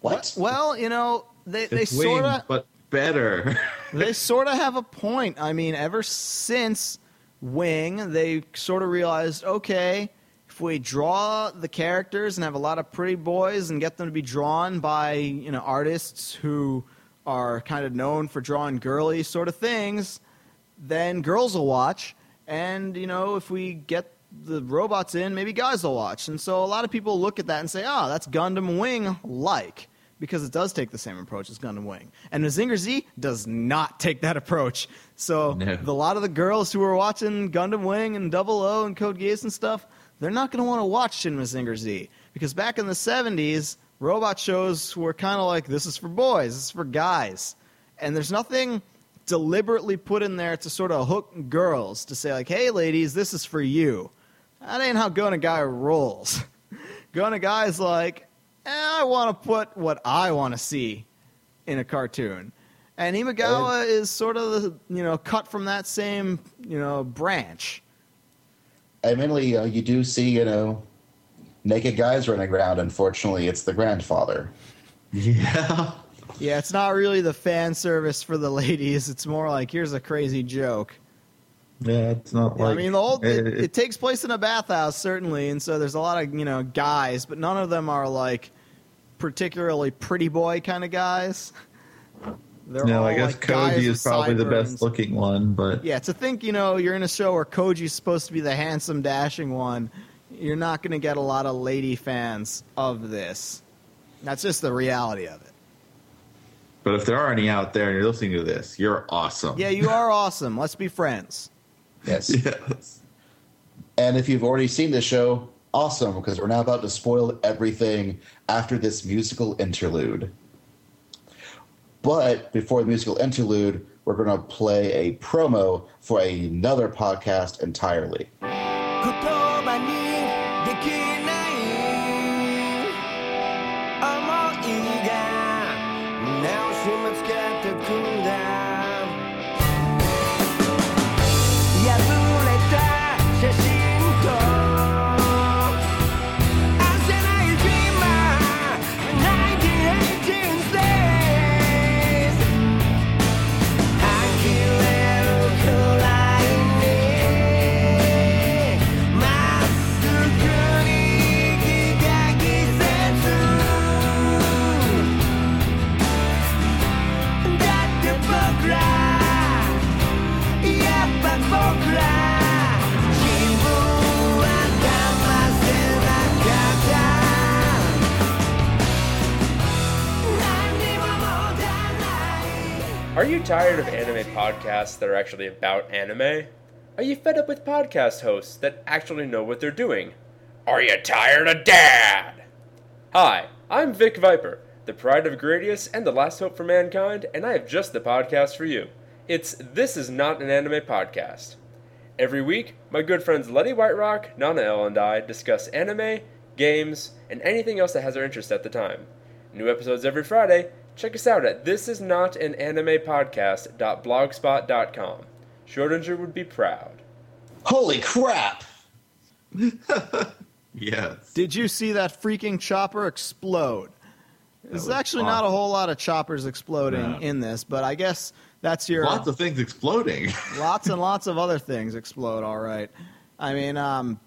What? Well, you know, they they sort of but better. they sort of have a point. I mean, ever since Wing, they sort of realized, okay, if we draw the characters and have a lot of pretty boys and get them to be drawn by you know artists who are kind of known for drawing girly sort of things, then girls will watch. And you know, if we get the robots in, maybe guys will watch. And so a lot of people look at that and say, "Oh, that's Gundam Wing like." Because it does take the same approach as Gundam Wing. And Mazinger Z does not take that approach. So No. the, a lot of the girls who are watching Gundam Wing and Double O and Code Geass and stuff, they're not going to want to watch Shin Mazinger Z. Because back in the 70s, robot shows were kind of like, this is for boys, this is for guys. And there's nothing deliberately put in there to sort of hook girls to say, like, hey, ladies, this is for you. That ain't how Go Nagai rolls. Go Nagai's like, eh, I want to put what I want to see in a cartoon. And Imagawa is sort of the, you know, cut from that same, you know, branch. Admittedly, uh, you do see, you know, naked guys running around. Unfortunately, it's the grandfather. yeah. Yeah, it's not really the fan service for the ladies. It's more like, here's a crazy joke. Yeah, it's not like I mean, the old, it, it- it takes place in a bathhouse, certainly, and so there's a lot of, you know, guys, but none of them are, like, particularly pretty boy kind of guys. They're no, all, I guess like, Koji is probably the best looking one, but Yeah, to think, you know, you're in a show where Koji's supposed to be the handsome, dashing one, you're not going to get a lot of lady fans of this. That's just the reality of it. but if there are any out there and you're listening to this, you're awesome. Yeah, you are awesome. Let's be friends. Yes. Yes. And if you've already seen this show, awesome, because we're now about to spoil everything after this musical interlude. But before the musical interlude, we're going to play a promo for another podcast entirely. Are you tired of anime podcasts that are actually about anime? Are you fed up with podcast hosts that actually know what they're doing? Are you tired of dad? Hi, I'm Vic Viper, the pride of Gradius and the last hope for mankind, and I have just the podcast for you. It's This Is Not an Anime Podcast. Every week, my good friends Letty Whiterock, Nana L, and I discuss anime, games, and anything else that has our interest at the time. New episodes every Friday. Check us out at thisisnotananimepodcast.blogspot.com. Schrodinger would be proud. Holy crap! Yes. Did you see that freaking chopper explode? There's was actually not a whole lot of choppers exploding No. in this, but I guess that's your Lots of things exploding. lots and lots of other things explode. All right. I mean, um,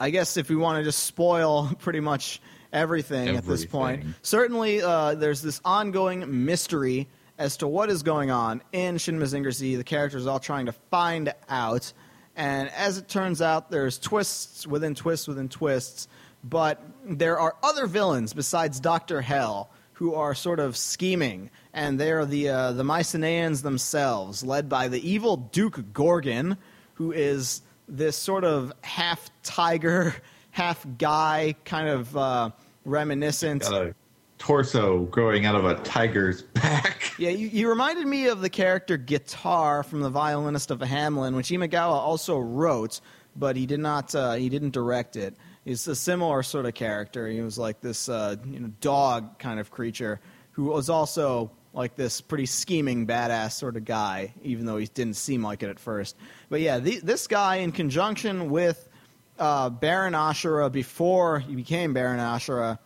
I guess if we want to just spoil pretty much everything, at this point, certainly uh, there's this ongoing mystery as to what is going on in Shin Mazinger Z. The characters are all trying to find out, and as it turns out, there's twists within twists within twists. But there are other villains besides Doctor Hell who are sort of scheming, and they are the uh, the Mycenaeans themselves, led by the evil Duke Gorgon, who is this sort of half tiger, half guy, kind of uh, reminiscent. Got a torso growing out of a tiger's back. Yeah, you, you reminded me of the character Guitar from The Violinist of Hameln, which Imagawa also wrote, but he did not. Uh, he didn't direct it. He's a similar sort of character. He was like this, uh, you know, dog kind of creature who was also like this pretty scheming, badass sort of guy, even though he didn't seem like it at first. But yeah, the, this guy, in conjunction with uh, Baron Ashura before he became Baron Ashura,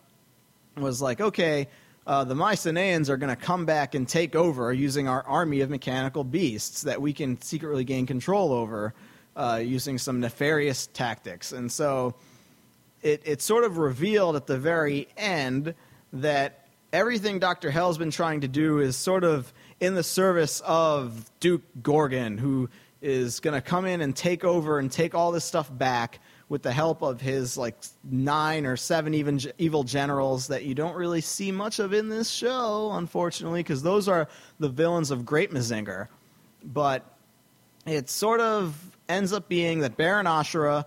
was like, okay, uh, the Mycenaeans are going to come back and take over using our army of mechanical beasts that we can secretly gain control over uh, using some nefarious tactics. And so it, it sort of revealed at the very end that everything Dr. Hell's been trying to do is sort of in the service of Duke Gorgon, who is going to come in and take over and take all this stuff back with the help of his like nine or seven even evil generals that you don't really see much of in this show, unfortunately, because those are the villains of Great Mazinger. But it sort of ends up being that Baron Ashura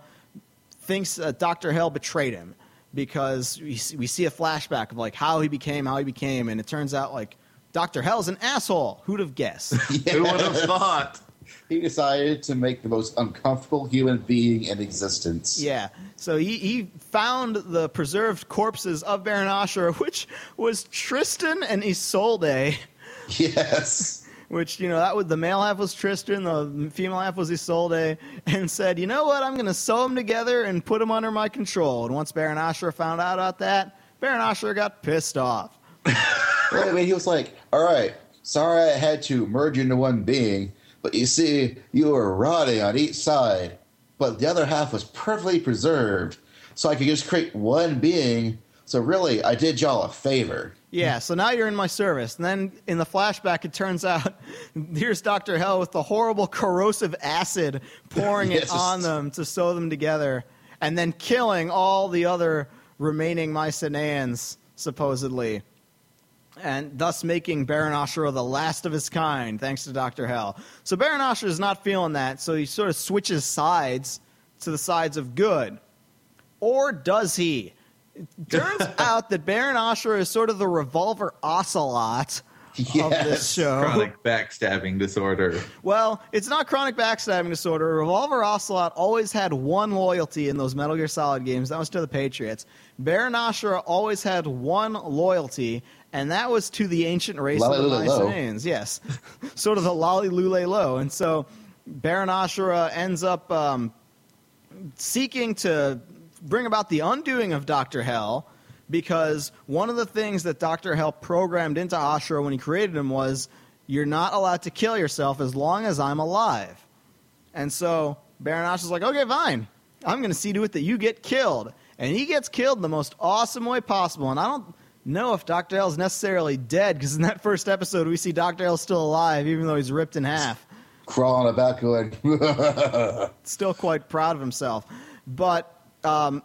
thinks that Dr. Hell betrayed him because we see, we see a flashback of like how he became, how he became, and it turns out like Dr. Hell's an asshole. Who'd have guessed? Who would have thought? He decided to make the most uncomfortable human being in existence. yeah. So he, he found the preserved corpses of Baron Ashura, which was Tristan and Isolde. Yes. which you know that was the male half was Tristan, the female half was Isolde, and said, "You know what? I'm going to sew them together and put them under my control." And once Baron Ashura found out about that, Baron Ashura got pissed off. Well, I mean, he was like, "All right, sorry I had to merge into one being, but you see, you were rotting on each side, but the other half was perfectly preserved, so I could just create one being. So really, I did y'all a favor." Yeah, so now you're in my service. And then in the flashback, it turns out here's Dr. Hell with the horrible corrosive acid pouring it on them to sew them together, and then killing all the other remaining Mycenaeans, supposedly. And thus making Baron Ashura the last of his kind, thanks to Dr. Hell. So Baron Ashura is not feeling that, so he sort of switches sides to the sides of good. Or does he? It turns out that Baron Ashura is sort of the revolver ocelot of this Yes. show. Chronic backstabbing disorder. Well, it's not chronic backstabbing disorder. Revolver Ocelot always had one loyalty in those Metal Gear Solid games. That was to the Patriots. Baron Ashura always had one loyalty, and that was to the ancient race of the Lolly Mycenaeans. Yes, sort of the Lolly Lule Lo. And so Baron Ashura ends up um, seeking to bring about the undoing of Dr. Hell because one of the things that Dr. Hell programmed into Ashura when he created him was you're not allowed to kill yourself as long as I'm alive. And so Baron Ashura's like, okay, fine. I'm going to see to it that you get killed. And he gets killed in the most awesome way possible. And I don't know if Dr. Hell's necessarily dead because in that first episode we see Dr. Hell still alive even though he's ripped in half Crawling about going, still quite proud of himself. But um,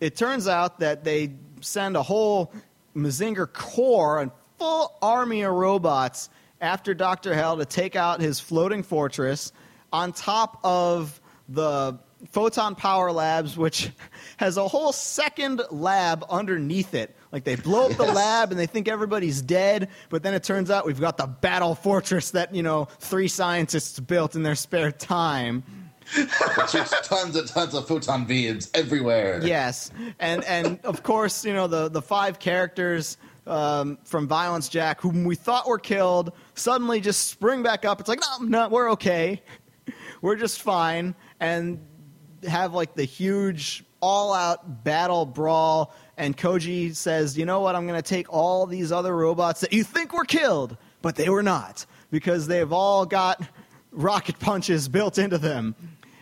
it turns out that they send a whole Mazinger Corps, and full army of robots, after Dr. Hell to take out his floating fortress on top of the Photon Power Labs, which has a whole second lab underneath it. Like they blow up the lab and they think everybody's dead, but then it turns out we've got the battle fortress that, you know, three scientists built in their spare time. Shoots tons and tons of photon beams everywhere. Yes, and and of course, you know the the five characters um, from Violence Jack, whom we thought were killed, suddenly just spring back up. It's like, no, no, we're okay, we're just fine, and have like the huge all-out battle brawl. And Koji says, "You know what? I'm going to take all these other robots that you think were killed, but they were not, because they've all got rocket punches built into them."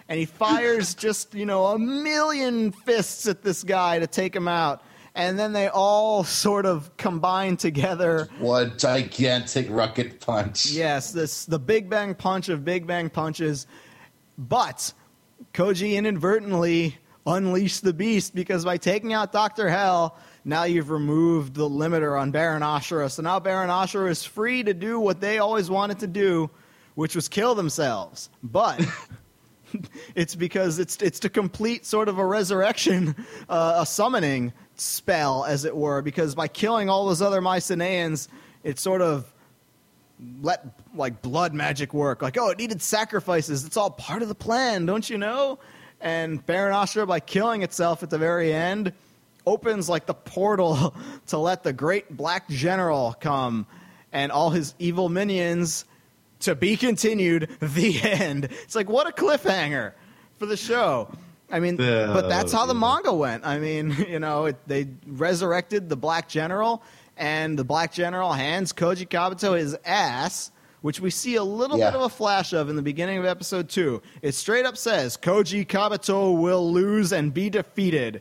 And he fires just you know a million fists at this guy to take him out. And then they all sort of combine together. One gigantic rocket punch. yes this the big bang punch of big bang punches. But koji inadvertently unleashed the beast because by taking out dr hell now you've removed the limiter on baron ashura so now baron ashura is free to do what they always wanted to do which was kill themselves. But it's because it's it's to complete sort of a resurrection, uh, a summoning spell, as it were. Because by killing all those other Mycenaeans, it sort of let like blood magic work. Like, oh, it needed sacrifices. It's all part of the plan, don't you know? And Baron Ashura, by killing itself at the very end, opens like the portal to let the great Black General come and all his evil minions to be continued. The end. It's like what a cliffhanger for the show. I mean, Yeah. but that's how the manga went. I mean, you know, it, they resurrected the Black General, and the Black General hands Koji Kabuto his ass, which we see a little Yeah. bit of a flash of in the beginning of episode two. It straight up says Koji Kabuto will lose and be defeated.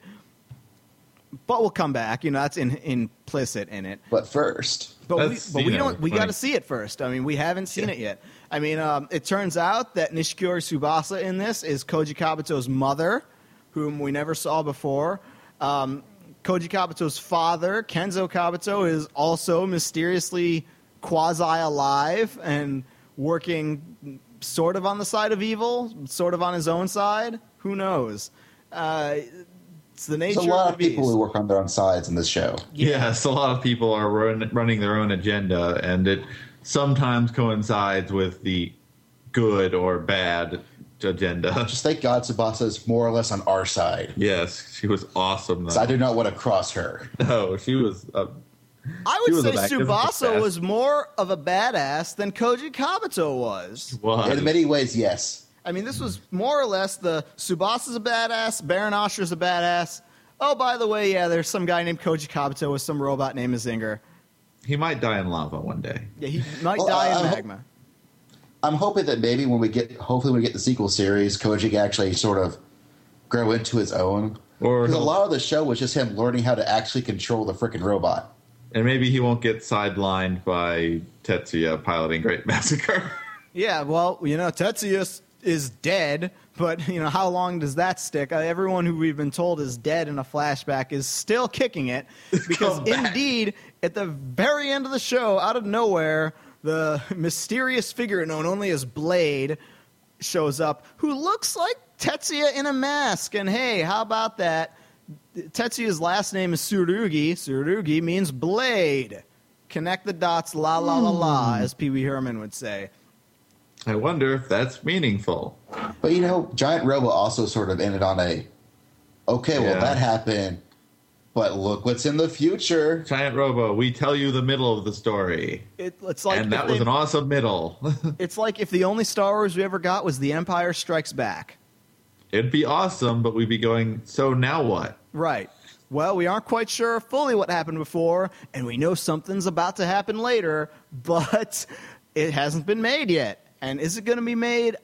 But we'll come back. You know, that's in, implicit in it. But first, But we, but we know, don't. We got to see it first. I mean, we haven't seen it yet. I mean, um, it turns out that Nishikiori Tsubasa in this is Koji Kabuto's mother, whom we never saw before. Um, Koji Kabuto's father, Kenzo Kabuto, is also mysteriously quasi alive and working sort of on the side of evil, sort of on his own side. Who knows? Uh, it's the nature there's a lot of of people beast. who work on their own sides in this show. Yes, a lot of people are run, running their own agenda, and it sometimes coincides with the good or bad agenda. Just thank God Tsubasa is more or less on our side. Yes, she was awesome. Though. So I do not want to cross her. No, she was. Uh, I She would was say a Tsubasa was more of a badass than Koji Kabuto was. was. In many ways, yes. I mean, this was more or less the Tsubasa's a badass, Baron Ashura's a badass. Oh, by the way, yeah, there's some guy named Koji Kabuto with some robot named Mazinger. he might die in lava one day. Yeah, he might Well, die I- in I hope- magma. I'm hoping that maybe when we get, hopefully, when we get the sequel series, Koji can actually sort of grow into his own. Or Because a lot of the show was just him learning how to actually control the freaking robot. And maybe he won't get sidelined by Tetsuya piloting Great Mazinger. Yeah, well, you know, Tetsuya s- is dead, but, you know, how long does that stick? Uh, everyone who we've been told is dead in a flashback is still kicking it. Because, indeed, at the very end of the show, out of nowhere, the mysterious figure known only as Blade shows up, who looks like Tetsuya in a mask. And hey, how about that? Tetsuya's last name is Tsurugi. Tsurugi means blade. Connect the dots, la la la la, as Pee Wee Herman would say. I wonder if that's meaningful. But you know, Giant Robo also sort of ended on a, okay, well Yeah. that happened, but look what's in the future. Giant Robo, we tell you the middle of the story. It, it's like and if that was an awesome middle. it's like if the only Star Wars we ever got was The Empire Strikes Back. It'd be awesome, but we'd be going, so now what? Right. Well, we aren't quite sure fully what happened before, and we know something's about to happen later, but it hasn't been made yet. And is it going to be made?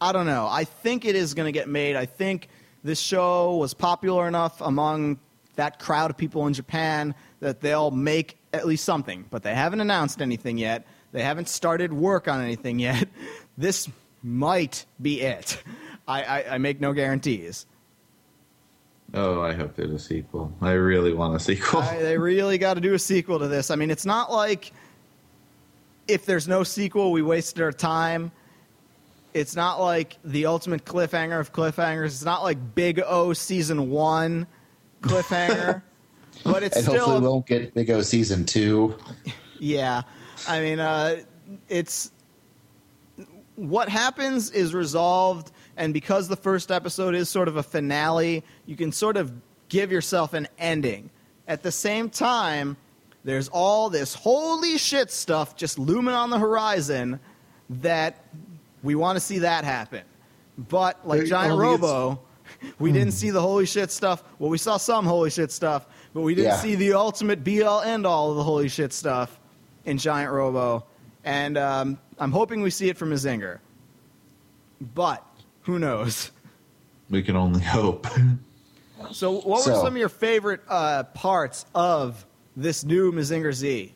I don't know. I think it is going to get made. I think this show was popular enough among that crowd of people in Japan that they'll make at least something, but they haven't announced anything yet. They haven't started work on anything yet. This might be it. I, I, I make no guarantees. Oh, I hope there's a sequel. I really want a sequel. I, they really got to do a sequel to this. I mean, it's not like if there's no sequel, we wasted our time. It's not like the ultimate cliffhanger of cliffhangers. It's not like Big O season one cliffhanger, but it's And hopefully we won't get Big O season two. yeah. I mean, uh, it's what happens is resolved And because the first episode is sort of a finale, you can sort of give yourself an ending. At the same time, there's all this holy shit stuff just looming on the horizon that we want to see that happen. But like There Giant Robo, we didn't see the holy shit stuff. Well, we saw some holy shit stuff, but we didn't Yeah. see the ultimate be all end all of the holy shit stuff in Giant Robo. And um, I'm hoping we see it from Mazinger. But who knows? We can only hope. So, what were So- some of your favorite uh, parts of this new Mazinger Z?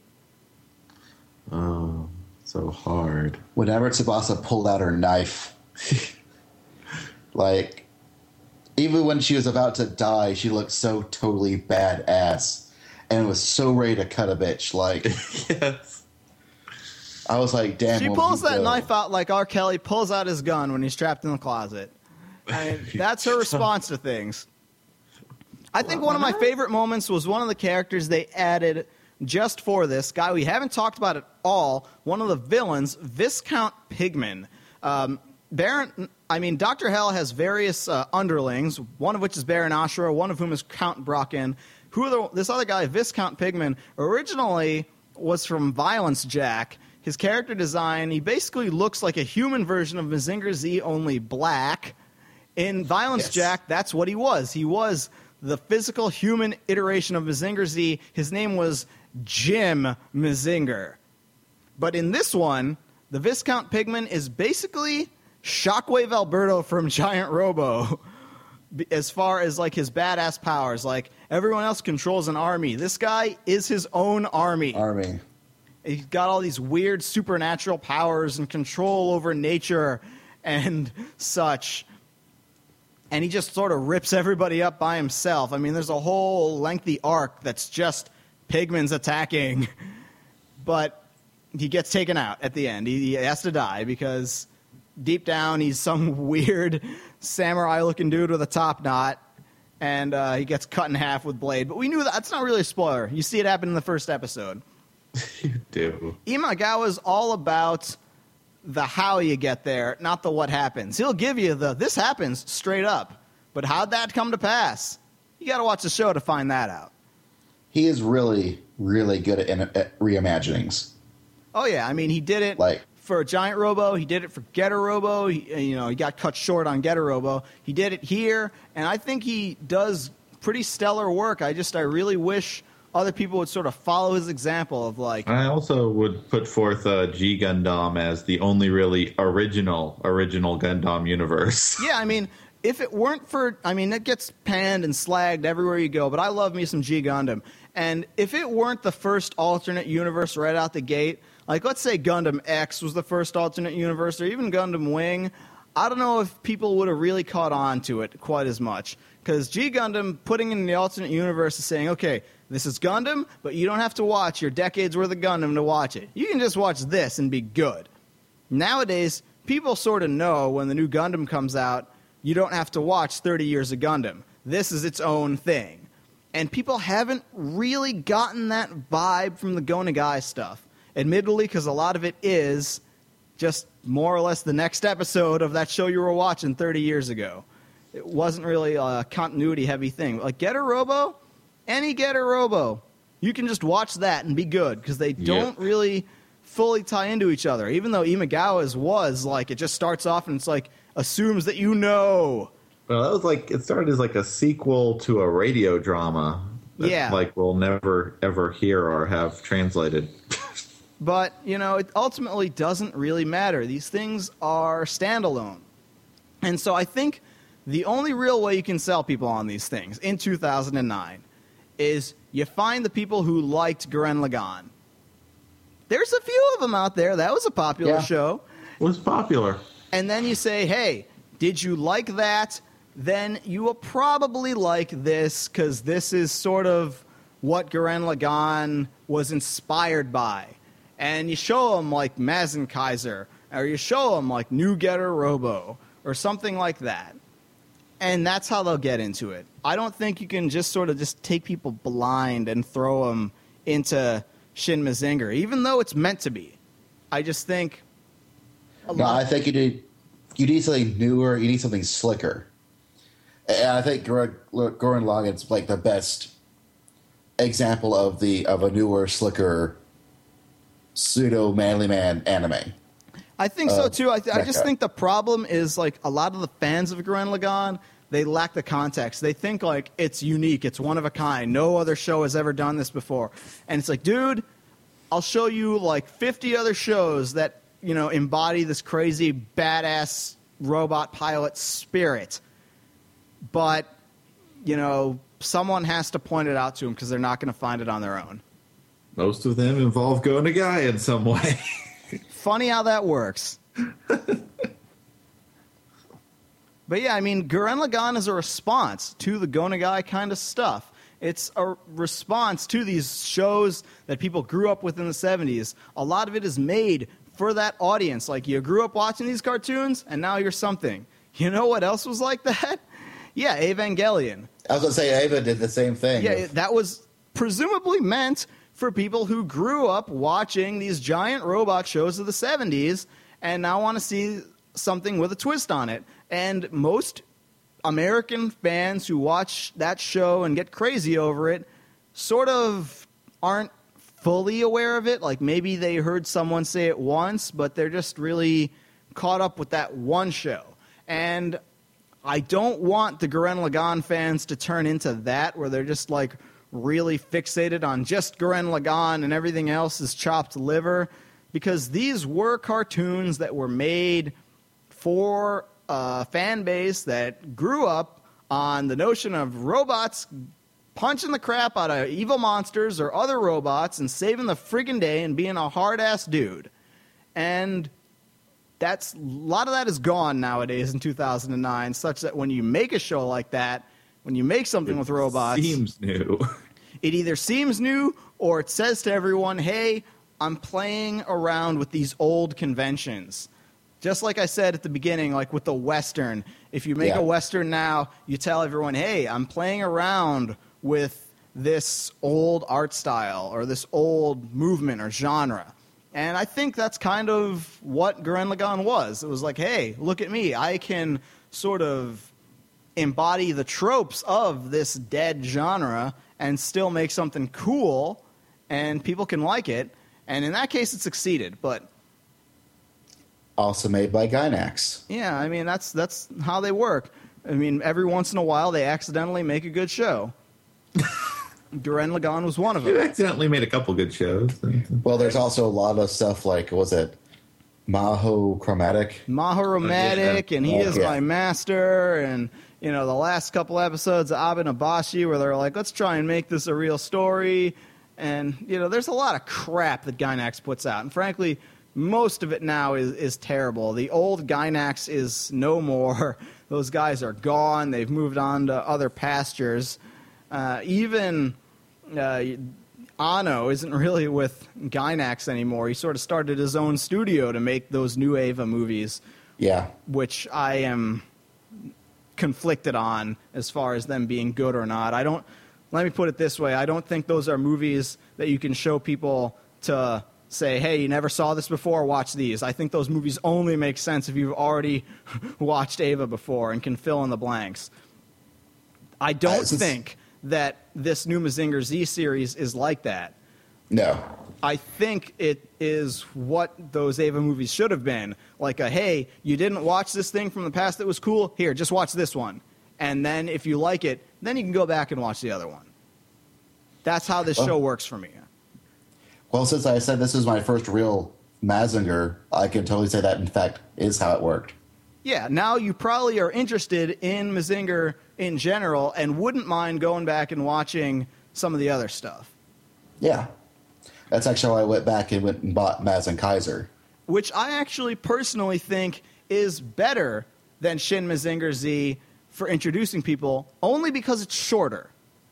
oh, so hard. Whenever Tsubasa pulled out her knife, like, even when she was about to die, she looked so totally badass and was so ready to cut a bitch. Like, yes. I was like, damn. She woman, pulls you that go. knife out like R. Kelly pulls out his gun when he's trapped in the closet. And that's her response to things. I think one of my favorite moments was one of the characters they added just for this guy we haven't talked about at all. One of the villains, Viscount Pigman. Um, Baron, I mean, Doctor Hell has various uh, underlings. One of which is Baron Ashura. One of whom is Count Brocken. Who the, this other guy, Viscount Pigman, originally was from Violence Jack. His character design, he basically looks like a human version of Mazinger Z, only black. In Violence Yes. Jack, that's what he was. He was the physical human iteration of Mazinger Z. His name was Jim Mazinger. But in this one, the Viscount Pigman is basically Shockwave Alberto from Giant Robo. As far as like his badass powers, like everyone else controls an army. This guy is his own army. Army. He's got all these weird supernatural powers and control over nature and such. And he just sort of rips everybody up by himself. I mean, there's a whole lengthy arc that's just Pigman's attacking. But he gets taken out at the end. He, he has to die because deep down he's some weird samurai looking dude with a top knot. And uh, he gets cut in half with blade. But we knew that. That's not really a spoiler. You see it happen in the first episode. You do. Imagawa is all about the how you get there, not the what happens. He'll give you the this happens straight up, but how'd that come to pass? You got to watch the show to find that out. He is really, really good at, at reimaginings. Oh yeah, I mean he did it Like- for Giant Robo. He did it for Getter Robo. He, you know, he got cut short on Getter Robo. He did it here, and I think he does pretty stellar work. I just I really wish other people would sort of follow his example of like I also would put forth uh, G Gundam as the only really original original Gundam universe. Yeah, I mean, if it weren't for, I mean, it gets panned and slagged everywhere you go, but I love me some G Gundam. And if it weren't the first alternate universe right out the gate, like let's say Gundam X was the first alternate universe, or even Gundam Wing, I don't know if people would have really caught on to it quite as much. Because G Gundam putting in the alternate universe is saying, okay, this is Gundam, but you don't have to watch your decades worth of Gundam to watch it. You can just watch this and be good. Nowadays, people sort of know when the new Gundam comes out, you don't have to watch 30 years of Gundam. This is its own thing. And people haven't really gotten that vibe from the Go Nagai stuff. Admittedly, because a lot of it is just more or less the next episode of that show you were watching 30 years ago. It wasn't really a continuity heavy thing. Like Getter Robo, any Getter Robo, you can just watch that and be good because they don't really fully tie into each other. Even though Imagawa's was like it just starts off and it's like assumes that you know. Well, that was like it started as like a sequel to a radio drama. That, Yeah. like we'll never ever hear or have translated. But, you know, it ultimately doesn't really matter. These things are standalone. And so I think the only real way you can sell people on these things in 2009 is you find the people who liked Gurren Lagann. There's a few of them out there. That was a popular Yeah. show. was popular. And then you say, hey, did you like that? Then you will probably like this because this is sort of what Gurren Lagann was inspired by. And you show them like Mazin Kaiser, or you show them like New Getter Robo, or something like that. And that's how they'll get into it. I don't think you can just sort of just take people blind and throw them into Shin Mazinger, even though it's meant to be. I just think a No, I think you need you need something newer. You need something slicker. And I think Gurren Lagann's like the best example of the of a newer, slicker, pseudo manly man anime. I think so Uh, too. I, th- I just guy. think the problem is like a lot of the fans of Gurren Lagann, they lack the context. They think like it's unique, it's one of a kind. No other show has ever done this before. And it's like, dude, I'll show you like 50 other shows that, you know, embody this crazy badass robot pilot spirit. But, you know, someone has to point it out to them because they're not going to find it on their own. Most of them involve going to guy in some way. Funny how that works. but yeah, I mean, Gurren Lagann is a response to the Go Nagai kind of stuff. It's a response to these shows that people grew up with in the 70s. A lot of it is made for that audience. Like, you grew up watching these cartoons, and now you're something. You know what else was like that? Yeah, Evangelion. I was gonna say Eva did the same thing. Yeah, that was presumably meant for people who grew up watching these giant robot shows of the 70s and now want to see something with a twist on it. And most American fans who watch that show and get crazy over it sort of aren't fully aware of it. Like maybe they heard someone say it once, but they're just really caught up with that one show. And I don't want the Gurren Lagann fans to turn into that, where they're just like really fixated on just Gurren Lagann and everything else is chopped liver, because these were cartoons that were made for a fan base that grew up on the notion of robots punching the crap out of evil monsters or other robots and saving the friggin' day and being a hard ass dude. And that's a lot of that is gone nowadays in 2009 such that when you make a show like that when you make something with robots Seems new. it either seems new or it says to everyone hey i'm playing around with these old conventions just like i said at the beginning like with the western if you make Yeah. a western now you tell everyone hey i'm playing around with this old art style or this old movement or genre and I think that's kind of what Gurren Lagann was. It was like, hey, look at me. I can sort of embody the tropes of this dead genre and still make something cool and people can like it. And in that case, it succeeded. But Also made by Gainax. yeah, I mean, that's, that's how they work. I mean, every once in a while, they accidentally make a good show. Gurren Lagann was one of You them. accidentally made a couple good shows. Well, there's also a lot of stuff like was it Maho Chromatic? Mahoromatic, oh, and he Oh, is yeah. my master, and you know the last couple episodes of Abenobashi where they're like, let's try and make this a real story, and you know there's a lot of crap that Gainax puts out, and frankly, most of it now is is terrible. The old Gainax is no more; those guys are gone. They've moved on to other pastures. Uh, even uh, Anno isn't really with Gainax anymore. He sort of started his own studio to make those new Eva movies, Yeah. which I am conflicted on as far as them being good or not. I don't. Let me put it this way: I don't think those are movies that you can show people to say, "Hey, you never saw this before. Watch these." I think those movies only make sense if you've already watched Eva before and can fill in the blanks. I don't think that this new Mazinger Z series is like that. No. I think it is what those Eva movies should have been. Like a hey, you didn't watch this thing from the past that was cool. Here, just watch this one. And then if you like it, then you can go back and watch the other one. That's how this Oh. show works for me. Well, since I said this is my first real Mazinger, I can totally say that in fact is how it worked. Yeah, now you probably are interested in Mazinger in general and wouldn't mind going back and watching some of the other stuff. Yeah. That's actually why I went back and went and bought Mazin Kaiser. Which I actually personally think is better than Shin Mazinger Z for introducing people, only because it's shorter.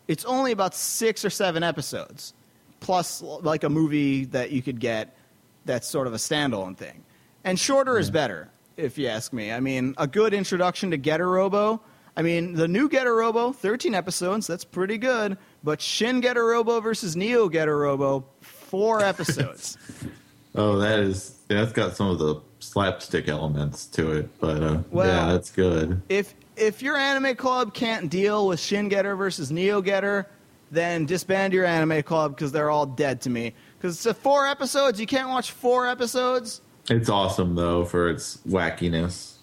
It's only about six or seven episodes, plus like a movie that you could get that's sort of a standalone thing. And shorter is better, if you ask me. I mean, a good introduction to Getter Robo. I mean, the new Getter Robo, 13 episodes, that's pretty good. But Shin Getter Robo versus Neo Getter Robo, four episodes. Oh, that is that's got some of the slapstick elements to it, but uh, Well- yeah, that's good. If if your anime club can't deal with Shin Getter versus Neo Getter, then disband your anime club because they're all dead to me. Because it's a four episodes. You can't watch four episodes. It's awesome though for its wackiness.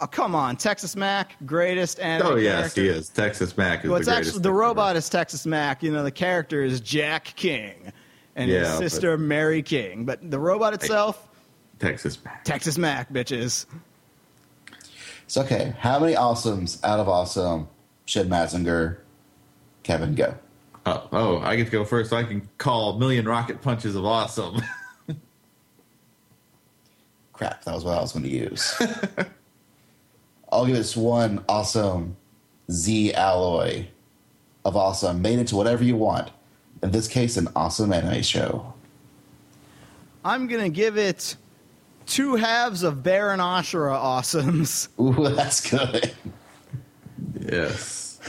Oh come on, Texas Mac, greatest anime. Oh yes, character. he is. Texas Mac is Well, the it's greatest. actually the robot ever. is Texas Mac. You know, the character is Jack King, and Yeah, his but- sister Mary King. But the robot itself, Texas Mac. Texas Mac, bitches. It's okay, how many awesomes out of awesome should Mazinger, Kevin go? Oh, oh, I get to go first. So I can call a million rocket punches of awesome. Crap, that was what I was going to use. I'll give this one awesome Z alloy of awesome made into whatever you want. In this case, an awesome anime show. I'm gonna give it two halves of Baron Ashura awesomes. Ooh, that's good. yes.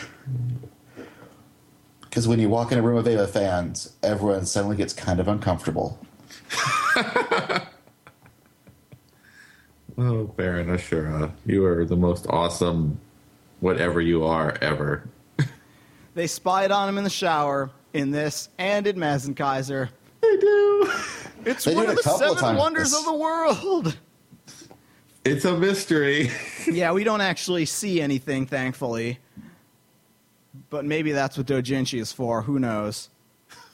Because when you walk in a room of Eva fans, everyone suddenly gets kind of uncomfortable. Oh, Baron Ashura, you are the most awesome, whatever you are ever. They spied on him in the shower in this and in Mazin Kaiser. I do. It's They one did of the couple of seven wonders this. of the world. It's a mystery. yeah, we don't actually see anything, thankfully. But maybe that's what Dojinshi is for. Who knows?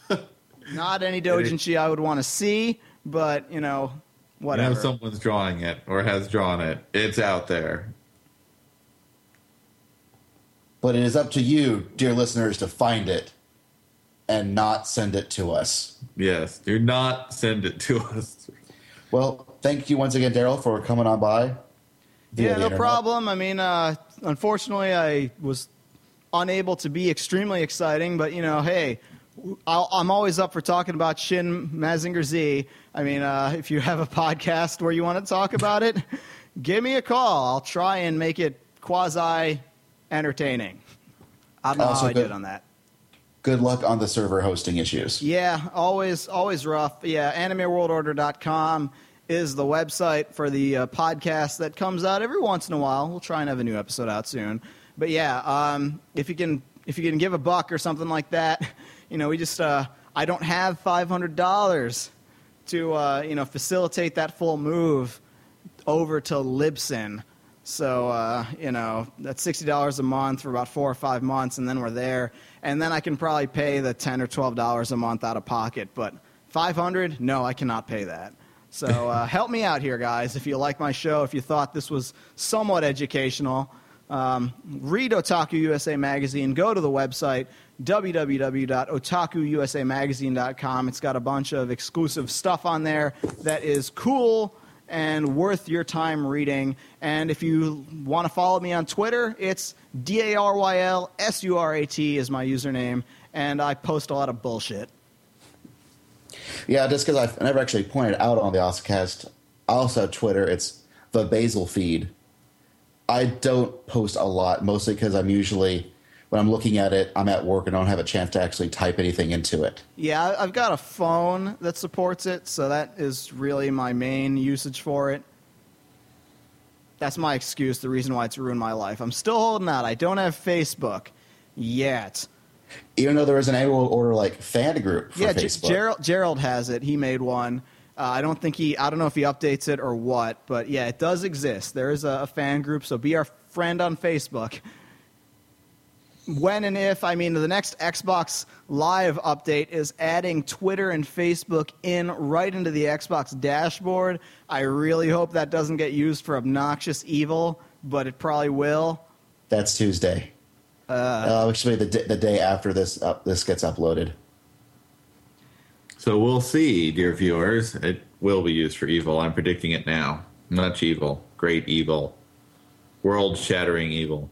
Not any Dojinshi I would want to see, but you know, You whatever. know someone's drawing it or has drawn it. It's out there. But it is up to you, dear listeners, to find it and not send it to us. Yes. Do not send it to us. Well, thank you once again, Daryl, for coming on by. yeah, no internet. problem. I mean, uh, unfortunately, I was unable to be extremely exciting, but you know, hey, I'll, I'm always up for talking about Shin Mazinger Z. I mean, uh, if you have a podcast where you want to talk about it, give me a call. I'll try and make it quasi entertaining. I don't know Also how I good- did on that. Good luck on the server hosting issues. Yeah, always always rough. Yeah, animeworldorder.com is the website for the uh, podcast that comes out every once in a while. We'll try and have a new episode out soon. But yeah, um, if you can if you can give a buck or something like that, you know, we just uh, I don't have five hundred dollars to uh, you know facilitate that full move over to Libsyn. So uh, you know that's sixty dollars a month for about four or five months, and then we're there. And then I can probably pay the ten or twelve dollars a month out of pocket. But five hundred, no, I cannot pay that. So uh, help me out here, guys. If you like my show, if you thought this was somewhat educational, um, read Otaku USA Magazine. Go to the website www.otakuusamagazine.com. It's got a bunch of exclusive stuff on there that is cool and worth your time reading. And if you want to follow me on Twitter, it's D A R Y L S U R A T is my username, and I post a lot of bullshit. Yeah, just because I've never actually pointed out on the OSMcast, I also Twitter. It's the Basil feed. I don't post a lot, mostly because I'm usually, when I'm looking at it, I'm at work and I don't have a chance to actually type anything into it. Yeah, I've got a phone that supports it, so that is really my main usage for it. That's my excuse, the reason why it's ruined my life. I'm still holding out. I don't have Facebook yet. Even though there is an annual order like fan group for yeah, Facebook. Gerald, Gerald has it. He made one. Uh, I don't think he. I don't know if he updates it or what, but yeah, it does exist. There is a, a fan group, so be our friend on Facebook. When and if, I mean, the next Xbox Live update is adding Twitter and Facebook in right into the Xbox dashboard. I really hope that doesn't get used for obnoxious evil, but it probably will. That's Tuesday. Uh, which will be the, d- the day after this up, this gets uploaded. So we'll see, dear viewers. It will be used for evil. I'm predicting it now. Much evil. Great evil. World shattering evil.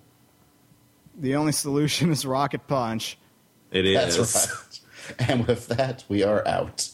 The only solution is Rocket Punch. It is. That's right. And with that, we are out.